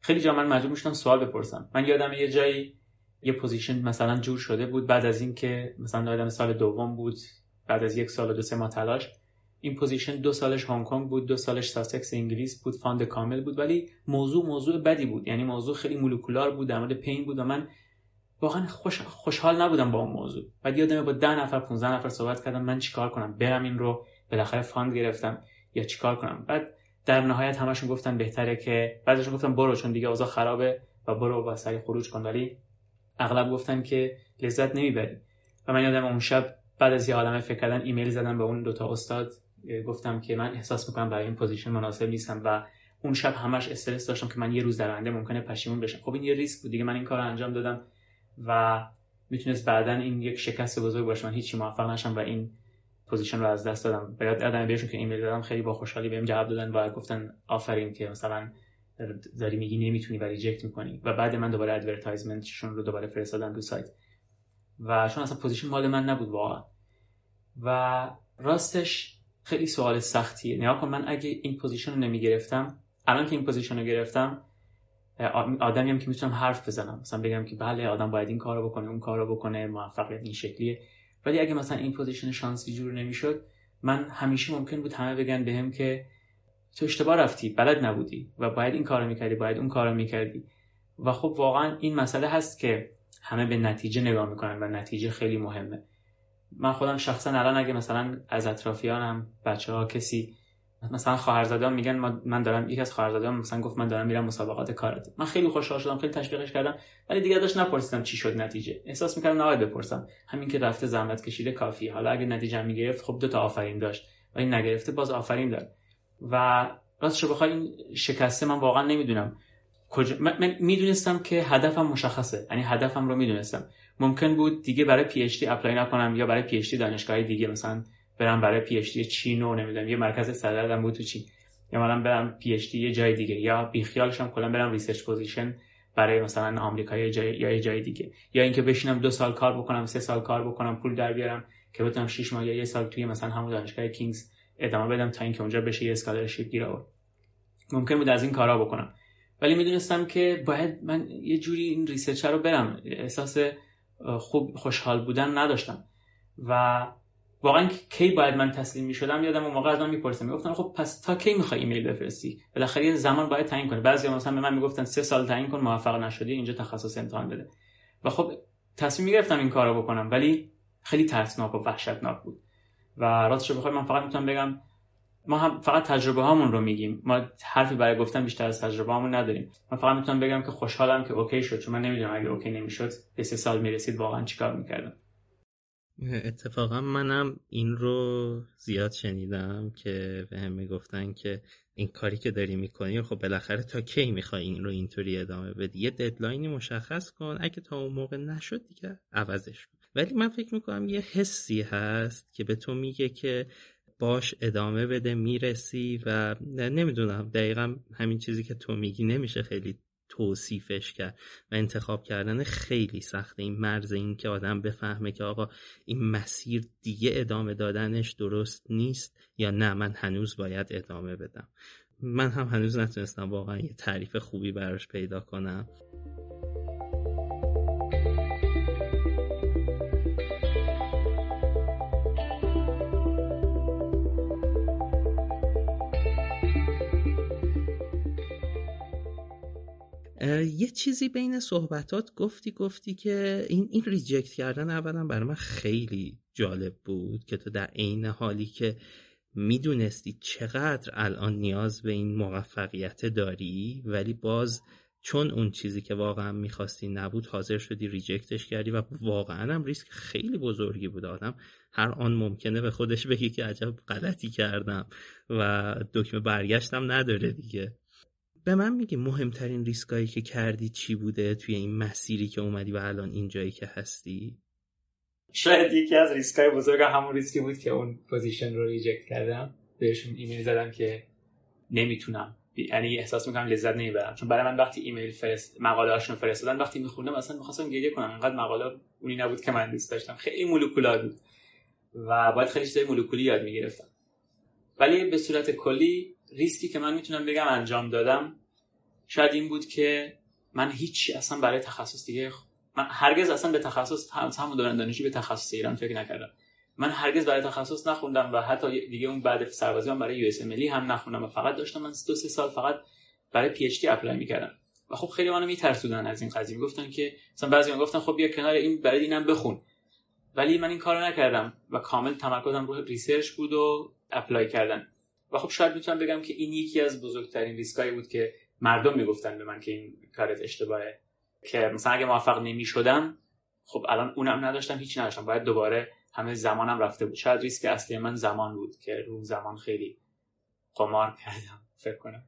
خیلی جا من مجبور می‌شدم سوال بپرسم. من یادم یه جایی یه position مثلا جور شده بود بعد از اینکه مثلا یادمه سال دوم بود بعد از یک سال و دو سه ماه تلاش. این position دو سالش هنگ کنگ بود دو سالش ساسکس انگلیس بود fund کامل بود ولی موضوع موضوع بدی بود. یعنی موضوع خیلی molecular بود در مورد pain بود و من واقعا خوش، خوشحال نبودم با اون موضوع. بعد یادمه با ده نفر 15 نفر صحبت کردم من چیکار کنم؟ برم این رو بالاخره fund گرفتم یا چیکار کنم؟ بعد در نهایت همشون گفتن بهتره که بعضیشون گفتن برو چون دیگه اوضاع خرابه و برو و سریع خروج کن. ولی اغلب گفتن که لذت نمی‌بری. و من یادم اون شب بعد از یه عالمه فکر کردن ایمیل زدم به اون دوتا استاد گفتم که من احساس می‌کنم برای این position مناسب نیستم و اون شب همش استرس داشتم که من یه روز در آینده ممکنه پشیمون بشم. خب این یه ریسک بود دیگه من این کار رو انجام دادم. و می‌تونست بعدا این یک شکست بزرگ باشه. من هیچی موفق نشم و این position رو از دست دادم. بعد یادمه بهشون که ایمیل دادم خیلی با خوشحالی بهم جواب دادن و گفتن آفرین که مثلا داری میگی نمی‌تونی و reject می‌کنی. و بعد من دوباره advertisement شون رو دوباره فرستادن تو سایت. و چون اصلا position مال من نبود واقعا. و راستش خیلی سوال سختیه. نگا کن من اگه این position رو نمی‌گرفتم الان که این position رو گرفتم آدمی هم که می‌تونم حرف بزنم. مثلا بگم که بله آدم باید این کارو بکنه اون کارو بکنه موفقیت این شکلیه. ولی اگه مثلا این position شانسی جور نمی‌شد من همیشه ممکن بود همه بگن بهم که تو اشتباه رفتی بلد نبودی و باید این کارو می‌کردی باید اون کارو می‌کردی. و خب واقعا این مسئله هست که همه به نتیجه نگاه می‌کنن و نتیجه خیلی مهمه. من خودم شخصا الان اگه مثلا از اطرافیانم بچه ها کسی مثلا خواهرزاده‌ام میگن من دارم یکی از خواهرزاده‌ام مثلا گفت من دارم میرم مسابقات کاراته. من خیلی خوشحال شدم خیلی تشویقش کردم ولی دیگه داشت نپرسیدم چی شد نتیجه. احساس می‌کردم نباید بپرسم. همین که رفته زحمت کشیده کافی حالا اگه نتیجه می‌گرفت خب دو تا آفرین داشت. ولی نگرفته باز آفرین داد. و راستش بخوای این شکسته من واقعا نمی‌دونم کجا من می‌دونستم که هدفم مشخصه. یعنی هدفم رو می‌دونستم. ممکن بود دیگه برای PhD apply نکنم یا برای PhD دانشگاه دیگه مثلا برم برای PhD چین و نمی‌دونم یه مرکز سردردم بود تو چین. یا مثلا برم PhD یه جای دیگه. یا بیخیالشم کلا برم research position برای مثلا آمریکا یا جای یا یه جای دیگه. یا اینکه بشینم دو سال کار بکنم سه سال کار بکنم پول در بیارم که بتونم 6 ماه یا یه سال توی مثلا همون دانشگاه کینگز ادامه بدم تا اینکه اونجا بشه یه scholarship گیر آورد. ممکن بود از این کارا بکنم. ولی می‌دونستم که باید من یه جوری این research رو برم. احساس خوب خوشحال بودن نداشتم. و واقعا کی باید من تسلیم می شدم یادم اون موقع از من می‌پرسم می‌گفتن خب پس تا کی می‌خوای ایمیل بفرستی؟ بالاخره یه زمان باید تعیین کنی. بعضی مثلا به من می‌گفتن سه سال تعیین کن موفق نشدی اینجا تخصص امتحان بده. و خب تصمیم می‌گرفتم این کارو بکنم ولی خیلی ترسناک و وحشتناک بود. و راستش بخوام من فقط می‌تونم بگم ما هم فقط تجربه هامون رو میگیم. ما حرفی برای گفتن بیشتر از تجربه هامون نداریم. من فقط می‌تونم بگم که خوشحالم که OK شد چون من نمی‌دونم اگه OK نمی‌شد به سه سال می‌رسید واقعا چیکار می‌کردم. اتفاقا منم این رو زیاد شنیدم که به هم می‌گفتن که این کاری که داری می‌کنی خب بالاخره تا کی می‌خوای این رو اینطوری ادامه بدی؟ یه deadline ی مشخص کن اگه تا اون موقع نشد دیگه عوضش کن. ولی من فکر می‌کنم یه حسی هست که به تو میگه که باش ادامه بده می‌رسی و نمی‌دونم دقیقا همین چیزی که تو میگی نمیشه خیلی توصیفش کرد و انتخاب کردن خیلی سخته این مرز این که آدم بفهمه که آقا این مسیر دیگه ادامه دادنش درست نیست یا نه من هنوز باید ادامه بدم. من هم هنوز نتونستم واقعا یه تعریف خوبی براش پیدا کنم. یه چیزی بین صحبتات گفتی گفتی که این این ریجکت کردن اولا برای من خیلی جالب بود که تو در عین حالی که می‌دونستی چقدر الان نیاز به این موفقیت داری ولی باز چون اون چیزی که واقعا می‌خواستی نبود حاضر شدی ریجکتش کردی و واقعا هم ریسک خیلی بزرگی بود آدم. هر آن ممکنه به خودش بگی که عجب غلطی کردم و دکمه برگشتم نداره دیگه. به من میگی مهمترین ریسکایی که کردی چی بوده توی این مسیری که اومدی و الان اینجایی که هستی؟ شاید یکی از ریسکای بزرگ همون ریسکی بود که اون position رو reject کردم. بهشون ایمیل زدم که نمی‌تونم. یعنی احساس می‌کنم لذت نمی‌برم. چون برای من وقتی ایمیل فرست مقاله هاشون فرستادن وقتی میخوندم مثلا می‌خواستم گریه کنم. انقدر مقاله اونی نبود که من دوست داشتم. خیلی molecular بود. و باید خیلی چیزای مولکولی یاد می‌گرفتم. ولی به صورت کلی ریسکی که من می‌تونم بگم انجام دادم شاید این بود که من هیچ اصلا برای تخصص دیگه من هرگز اصلا به تخصص همون دوران دانشجویی به تخصص ایران فکر نکردم. من هرگز برای تخصص نخوندم و حتی دیگه اون بعد سربازی من برای US هم نخوندم و فقط داشتم من دو سه سال فقط برای PhD apply می‌کردم. و خب خیلی منو میترسوندن از این قضیه. می‌گفتن که مثلا بعضی گفتن خب بیا کنار این برای اینم بخون. ولی من این کارو نکردم و کامل تمرکزم روی research بود و apply کردن. و خب شاید می‌تونم بگم که این یکی از بزرگترین ریسکایی بود که مردم می‌گفتن به من که این کارت اشتباهه. که مثلا اگه موفق نمی‌شدم خب الان اونم نداشتم هیچی نداشتم. باید دوباره همه زمانم رفته بود. شاید ریسک اصلی من زمان بود که رو زمان خیلی قمار کردم فکر کنم.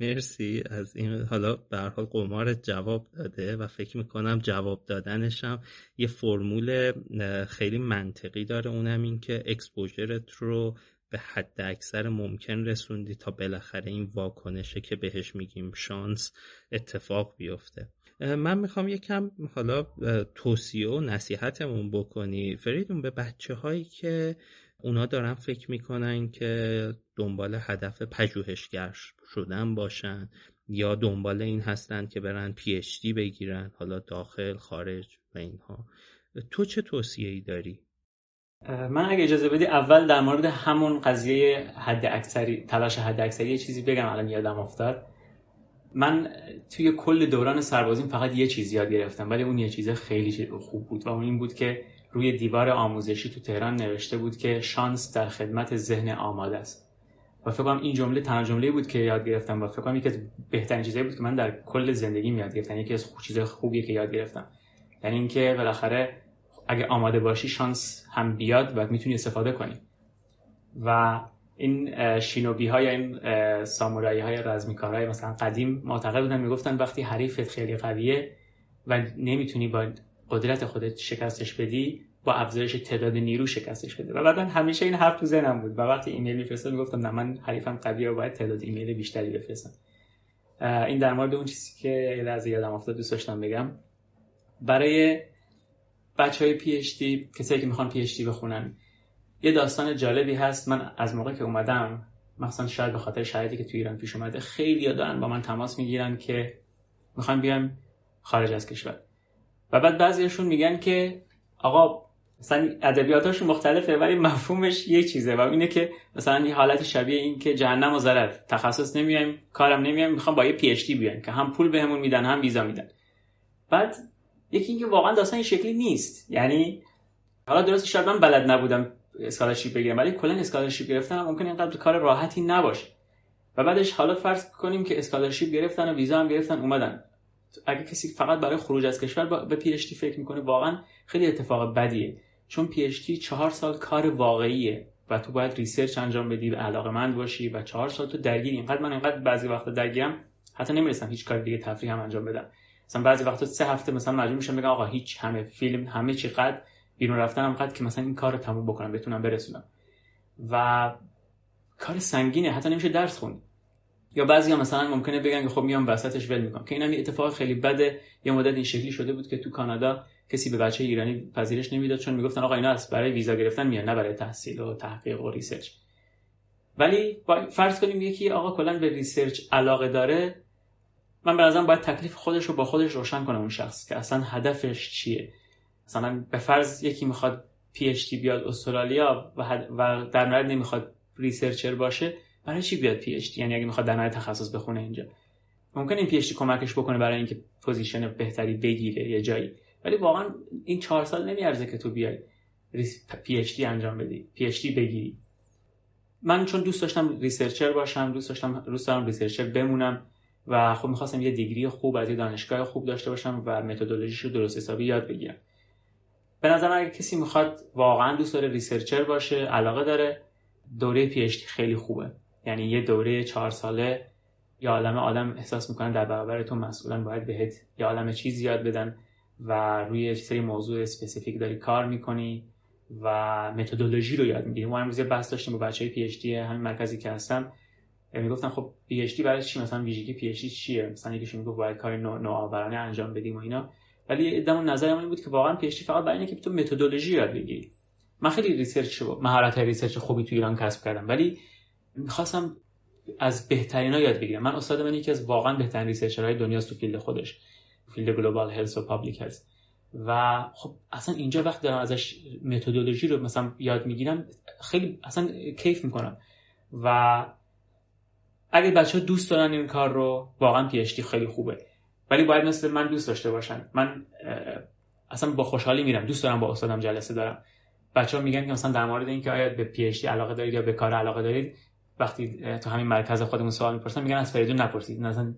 مرسی. از این حالا به حال قمار جواب داده و فکر می‌کنم جواب دادنشم یه فرمول خیلی منطقی داره اونم این که exposure ت رو به حد اکثر ممکن رسوندی تا بالاخره این واکنشه که بهش میگیم شانس اتفاق بیفته. من می‌خوام یکم حالا توصیه و نصیحتمون بکنی. فریدون به بچه هایی که اونا دارن فکر می‌کنن که دنبال هدف پژوهشگر شدن باشن یا دنبال این هستن که برن PhD بگیرن حالا داخل خارج و اینها. تو چه توصیه ای داری؟ من اگه اجازه بدی اول در مورد همون قضیه حد اکثری تلاش حد اکثری یه چیزی بگم الان یادم افتاد. من توی کل دوران سربازیم فقط یه چیز یاد گرفتم ولی اون یه چیز خیلی خوب بود و اون این بود که روی دیوار آموزشی تو تهران نوشته بود که شانس در خدمت ذهن آماده است. و فکر کنم این جمله تنها جمله بود که یاد گرفتم و فکر کنم یکی از بهترین چیزایی بود که من در کل زندگی یاد گرفتم یکی از چیز خوبی که یاد گرفتم. یعنی اینکه بالاخره اگه آماده باشی شانس هم بیاد و می‌تونی استفاده کنی. و این شینوبی های یا این سامورایی های رزمیکار های مثلا قدیم معتقد بودن می‌گفتن وقتی حریفت خیلی قویه و نمی‌تونی با قدرت خودت شکستش بدی با افزایش تعداد نیرو شکستش بده و بعدا همیشه این حرف تو ذهنم بود. و وقتی ایمیل میفرستم می‌گفتم نه من حریفم قویه و باید تعداد ایمیل بیشتری بفرستم. این در مورد اون چیزی که لحظه یادم افتاد دوست داشتم بگم. برای بچه های پی دی کسایی که می‌خوان پی دی بخونن. یه داستان جالبی هست. من از موقع که اومدم مثلا شاید به خاطر شرایطی که تو ایران پیش اومده خیلی دارن با من تماس می‌گیرن که می‌خوان بیان خارج از کشور. و بعد بعضیشون میگن که آقا مثلا ادبیاتاشون مختلفه ولی مفهومش یه چیزه و اینه که مثلا یه حالت شبیه این که جهنم و ضرر. تخصص نمیایم کارم نمیایم می‌خوام با یه PhD بیایم که هم پول بهمون میدن هم ویزا میدن. بعد یکی اینکه واقعا داستان این شکلی نیست. یعنی حالا درست شاید من بلد نبودم scholarship بگیرم ولی کلا scholarship گرفتن ممکنه اینقدر کار راحتی نباشه. و بعدش حالا فرض کنیم که scholarship گرفتن و ویزا هم گرفتن اومدن. اگه کسی فقط برای خروج از کشور به PhD فکر می‌کنه واقعا خیلی اتفاق بدیه. چون PhD چهار سال کار واقعیه و تو باید research انجام بدی و علاقه مند باشی و چهار سال تو درگیری. اینقدر من اینقدر بعضی وقتا درگیرم حتی نمی‌رسم هیچ کار دیگه تفریح هم انجام بدم. مثلا بعضی وقتا سه هفته مثلا مجبور میشم بگم آقا هیچ همه فیلم همه چی قطع بیرون رفتنم قطع که مثلا این کار رو تموم بکنم بتونم برسونم. و کار سنگینه حتی نمیشه درس خوند. یا بعضی هم مثلا ممکنه بگن که خب میام وسطش ول می‌کنم. که اینم یه اتفاق خیلی بده یه مدت این شکلی شده بود که تو کانادا کسی به بچه ایرانی پذیرش نمی‌داد چون می‌گفتن آقا اینا از برای ویزا گرفتن میان نه برای تحصیل و تحقیق و research. ولی فرض کنیم یکی آقا کلا به research علاقه داره من به نظرم باید تکلیف خودش رو با خودش روشن کنه اون شخص که اصلا هدفش چیه. مثلا به فرض یکی می‌خواد PhD بیاد استرالیا و, و در نهایت نمی‌خواد researcher باشه برای چی بیاد PhD یعنی اگه می‌خواد در نهایت تخصص بخونه اینجا. ممکن این PhD کمکش بکنه برای اینکه position بهتری بگیره یه جایی. ولی واقعا این چهار سال نمیارزه که تو بیای PhD انجام بدی. PhD بگیری. من چون دوست داشتم researcher باشم دوست داشتم دوست دارم researcher بمونم و خب می‌خواستم یه degree ی خوب از یه دانشگاه خوب داشته باشم و متدولوژیش رو درست حسابی یاد بگیرم. به نظر اگه کسی می‌خواد واقعا دوست داره researcher باشه علاقه داره دوره PhD خیلی خوبه. یعنی یه دوره چهار ساله یه عالم آدم احساس می‌کنن در برابر تو مسئولن باید بهت یه عالم چیز یاد بدن و روی یه سری موضوع specific داری کار می‌کنی و متدولوژی رو یاد می‌گیری. ما امروز بحث داشتیم با بچه های PhD همین مرکزی که هستم. می‌گفتن خب PhD برای چی؟ مثلا ویژگی PhD چیه؟ مثلا یکیشون می‌گفت باید کار نوآورانه انجام بدیم و اینا. ولی ادمون نظر من بود که واقعا PhD فقط برای اینه که تو متدولوژی یاد بگیری. من خیلی research مهارت research خوبی تو ایران کسب کردم ولی می‌خواستم از بهترین ها یاد بگیرم. من استاد من یکی از واقعا بهترین researcher های دنیاست تو field خودش field global health و public health و خب اصلا اینجا وقت دارم ازش متدولوژی رو مثلا یاد می‌گیرم خیلی اصلا کیف می‌کنم. و اگه بچه ها دوست دارن این کار رو واقعا PhD خیلی خوبه. ولی باید مثل من دوست داشته باشن. من اصلا با خوشحالی میرم. دوست دارم با استادم جلسه دارم بچه ها میگن که مثلا در مورد اینکه آیا به PhD علاقه دارید یا به کار علاقه دارید وقتی تو همین مرکز خودمون سوال می‌پرسن میگن از فریدون نپرسید. مثلا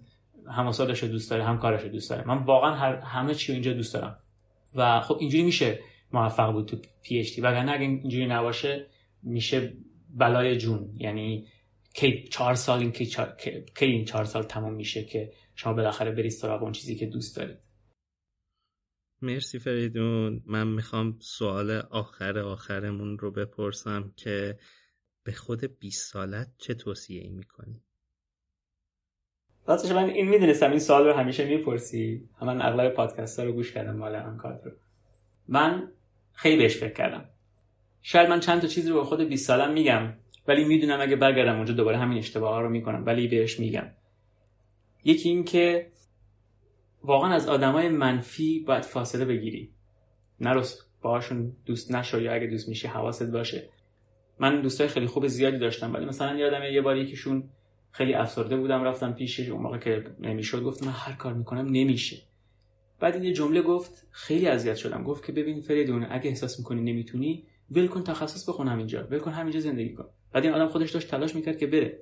هم سوالش دوست داره هم کارش دوست داره. من واقعا هر همه چی اینجا دوست دارم. و خب اینجوری میشه موفق بود تو PhD. وگرنه اگه اینجوری نباشه میشه بلای جون. یعنی کی چهار سال این کی, کی این چهار سال تمام میشه که شما بالاخره برید سراغ اون چیزی که دوست دارید. مرسی فریدون. من می‌خوام سوال آخر آخرمون رو بپرسم که به خود 20 سالت چه توصیه ای می‌کنی؟ راستش من این می‌دونستم این سوال رو همیشه می‌پرسی. من اغلب پادکست ها رو گوش کردم مال انکاد رو. من خیلی بهش فکر کردم. شاید من چند تا چیزی رو به خود 20 سالم میگم. ولی می‌دونم اگه برگردم اونجا دوباره همین اشتباه رو می‌کنم ولی بهش میگم. یکی این که واقعا از آدمای منفی باید فاصله بگیری. نرس باهاشون دوست نشو یا اگه دوست میشی حواست باشه. من دوستای خیلی خوب زیادی داشتم ولی مثلا یادم یه بار یکیشون خیلی افسرده بودم رفتم پیشش. اون موقع که نمی‌شد گفتم من هر کار می‌کنم نمیشه. بعد این یه جمله گفت خیلی اذیت شدم. گفت که ببین فریدون اگه احساس می‌کنی نمی‌تونی ول کن تخصص بخون همینجا. ول کن همینجا زندگی کن. بعد این آدم خودش داشت تلاش می‌کرد که بره.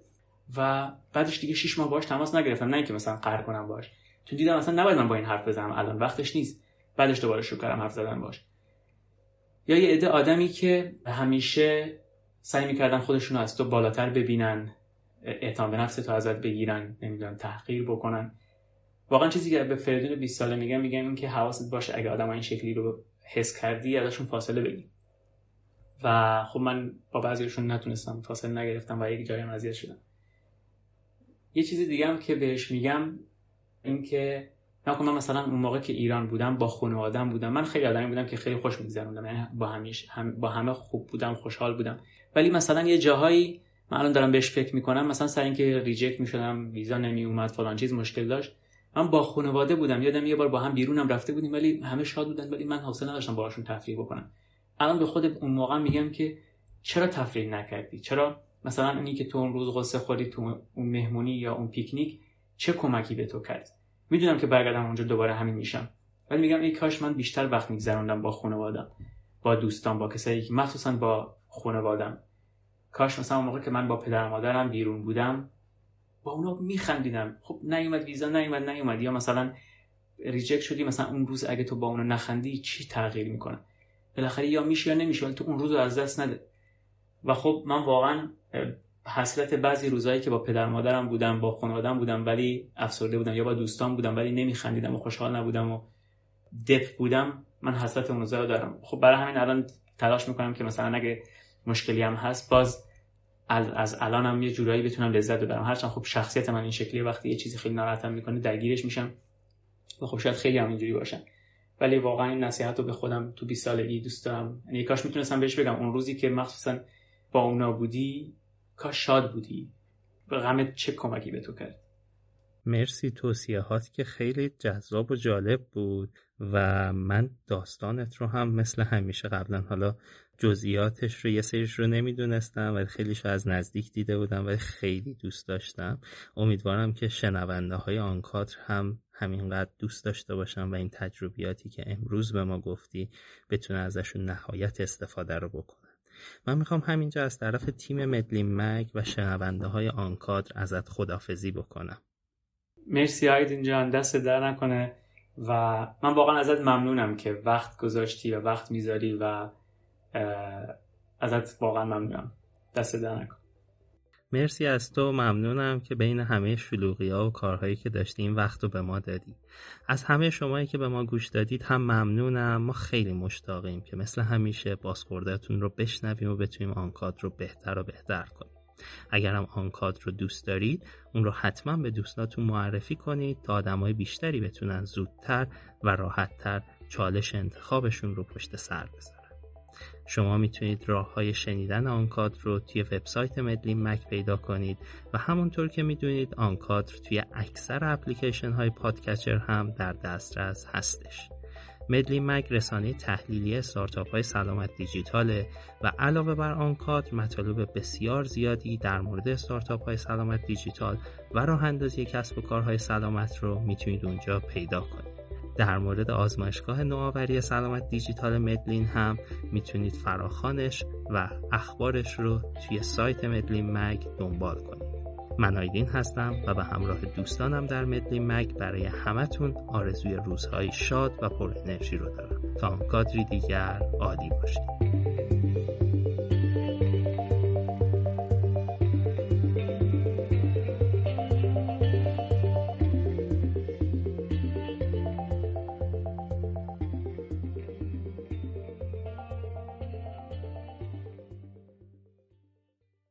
و بعدش دیگه 6 ماه باش تماس نگرفتم نه اینکه مثلا قهر کنم باش تو دیدم مثلا نباید من با این حرف بزنم الان وقتش نیست. بعدش دوباره شروع کردم حرف زدن باش یا یه عده آدمی که همیشه سعی می‌کردن خودشون از تو بالاتر ببینن اعتماد به نفس تو ازت بگیرن نمی‌دونم تحقیر بکنن. واقعا چیزی که به فریدون 20 ساله میگم میگم این که حواست باشه اگه آدم این شکلی رو حس کردی ازشون فاصله بگیر. و خب من با بعضیشون نتونستم فاصله نگرفتم و یک جایی هم اذیت شدم. یه چیز دیگه هم که بهش میگم این که نکن من مثلا اون موقع که ایران بودم با خانوادم بودم. من خیلی آدمی بودم که خیلی خوش میگذروندم یعنی با همیش هم با همه خوب بودم خوشحال بودم. ولی مثلا یه جاهایی من الان دارم بهش فکر می‌کنم مثلا سر اینکه ریجکت می‌شدم ویزا نمی اومد فلان چیز مشکل داشت. من با خانواده بودم یادم یه بار با هم بیرونم رفته بودیم ولی همه شاد بودن ولی من حوصله نداشتم باهاشون تفریح بکنم. الان به خود اون موقع میگم که چرا تفریح نکردی؟ چرا مثلا اونی که تو اون روز قصه خوری تو اون مهمونی یا اون پیکنیک چه کمکی به تو کرد؟ می‌دونم که برگردم اونجا دوباره همین میشم. ولی میگم ای کاش من بیشتر وقت میگذروندم با خانوادم با دوستان با کسایی که مخصوصا با خانوادم. کاش مثلا اون موقع که من با پدر مادرم بیرون بودم با اونا میخندیدم. خب نیومد ویزا نیومد نیومد. یا مثلا ریجکت شدی مثلا اون روز اگه تو با اونا نخندی چی تغییر می‌کنه؟ بالاخره یا میشه یا نمیشه ولی تو اون روز رو از دست نده. و خب من واقعا حسرت بعضی روزایی که با پدر مادرم بودم با خانوادم بودم ولی افسرده بودم یا با دوستان بودم ولی نمیخندیدم و خوشحال نبودم و دپ بودم من حسرت اون روزا دارم. خب برای همین الان تلاش می‌کنم که مثلا اگه مشکلی هم هست باز از الانم یه جورایی بتونم لذت ببرم. هرچند خب شخصیت من این شکلیه وقتی یه چیزی خیلی ناراحتم می‌کنه درگیرش میشم. و خب شاید خیلی هم اینجوری باشن ولی واقعا این نصیحت رو به خودم تو 20 سالگی دوست دارم. یعنی کاش می‌تونستم بهش بگم. اون روزی که مخصوصا با اونا بودی کاش شاد بودی. به غم چه کمکی به تو کرد؟ مرسی توصیهات که خیلی جذاب و جالب بود و من داستانت رو هم مثل همیشه قبلا حالا جزئیاتش رو یه سریش رو نمی‌دونستم و خیلیش از نزدیک دیده بودم و خیلی دوست داشتم. امیدوارم که شنونده های آنکادر هم همینقدر دوست داشته باشم و این تجربیاتی که امروز به ما گفتی بتونه ازشون نهایت استفاده رو بکنن من می‌خوام همینجا از طرف تیم مدلین مگ و شنونده های آنکادر ازت خدافزی بکنم. مرسی آیدین جان دست در نکنه و من واقعا ازت ممنونم که وقت گذاشتی و وقت می‌ذاری و ازت واقعا ممنونم. دست در نکن. مرسی از تو. ممنونم که بین همه شلوغی ها و کارهایی که داشتی این وقت رو به ما دادی. از همه شمایی که به ما گوش دادید هم ممنونم. ما خیلی مشتاقیم که مثل همیشه بازخوردهتون رو بشنویم و بتونیم آنکاد رو بهتر و بهتر کنیم. اگر هم آنکاد رو دوست دارید اون رو حتما به دوستاتون معرفی کنید تا آدمای بیشتری بتونن زودتر و راحتتر چالش انتخابشون رو پشت سر بذارن شما می‌تونید راه های شنیدن آنکارد رو توی وبسایت مدلین مک پیدا کنید و همونطور که می‌دونید آنکارد توی اکثر اپلیکیشن های podcatcher هم در دسترس هستش. مدلین مک رسانه تحلیلی استارتاپ های سلامت دیجیتاله و علاوه بر آنکارد مطالب بسیار زیادی در مورد استارتاپ های سلامت دیجیتال و راه اندازی کسب و کارهای سلامت رو می‌تونید اونجا پیدا کنید. در مورد آزمایشگاه نوآوری سلامت دیجیتال مدلین هم می‌تونید فراخانش و اخبارش رو توی سایت مدلین مگ دنبال کنید. من آیدین هستم و به همراه دوستانم در مدلین مگ برای همتون آرزوی روزهای شاد و پر انرژی رو دارم. تا کادری دیگر عالی باشید.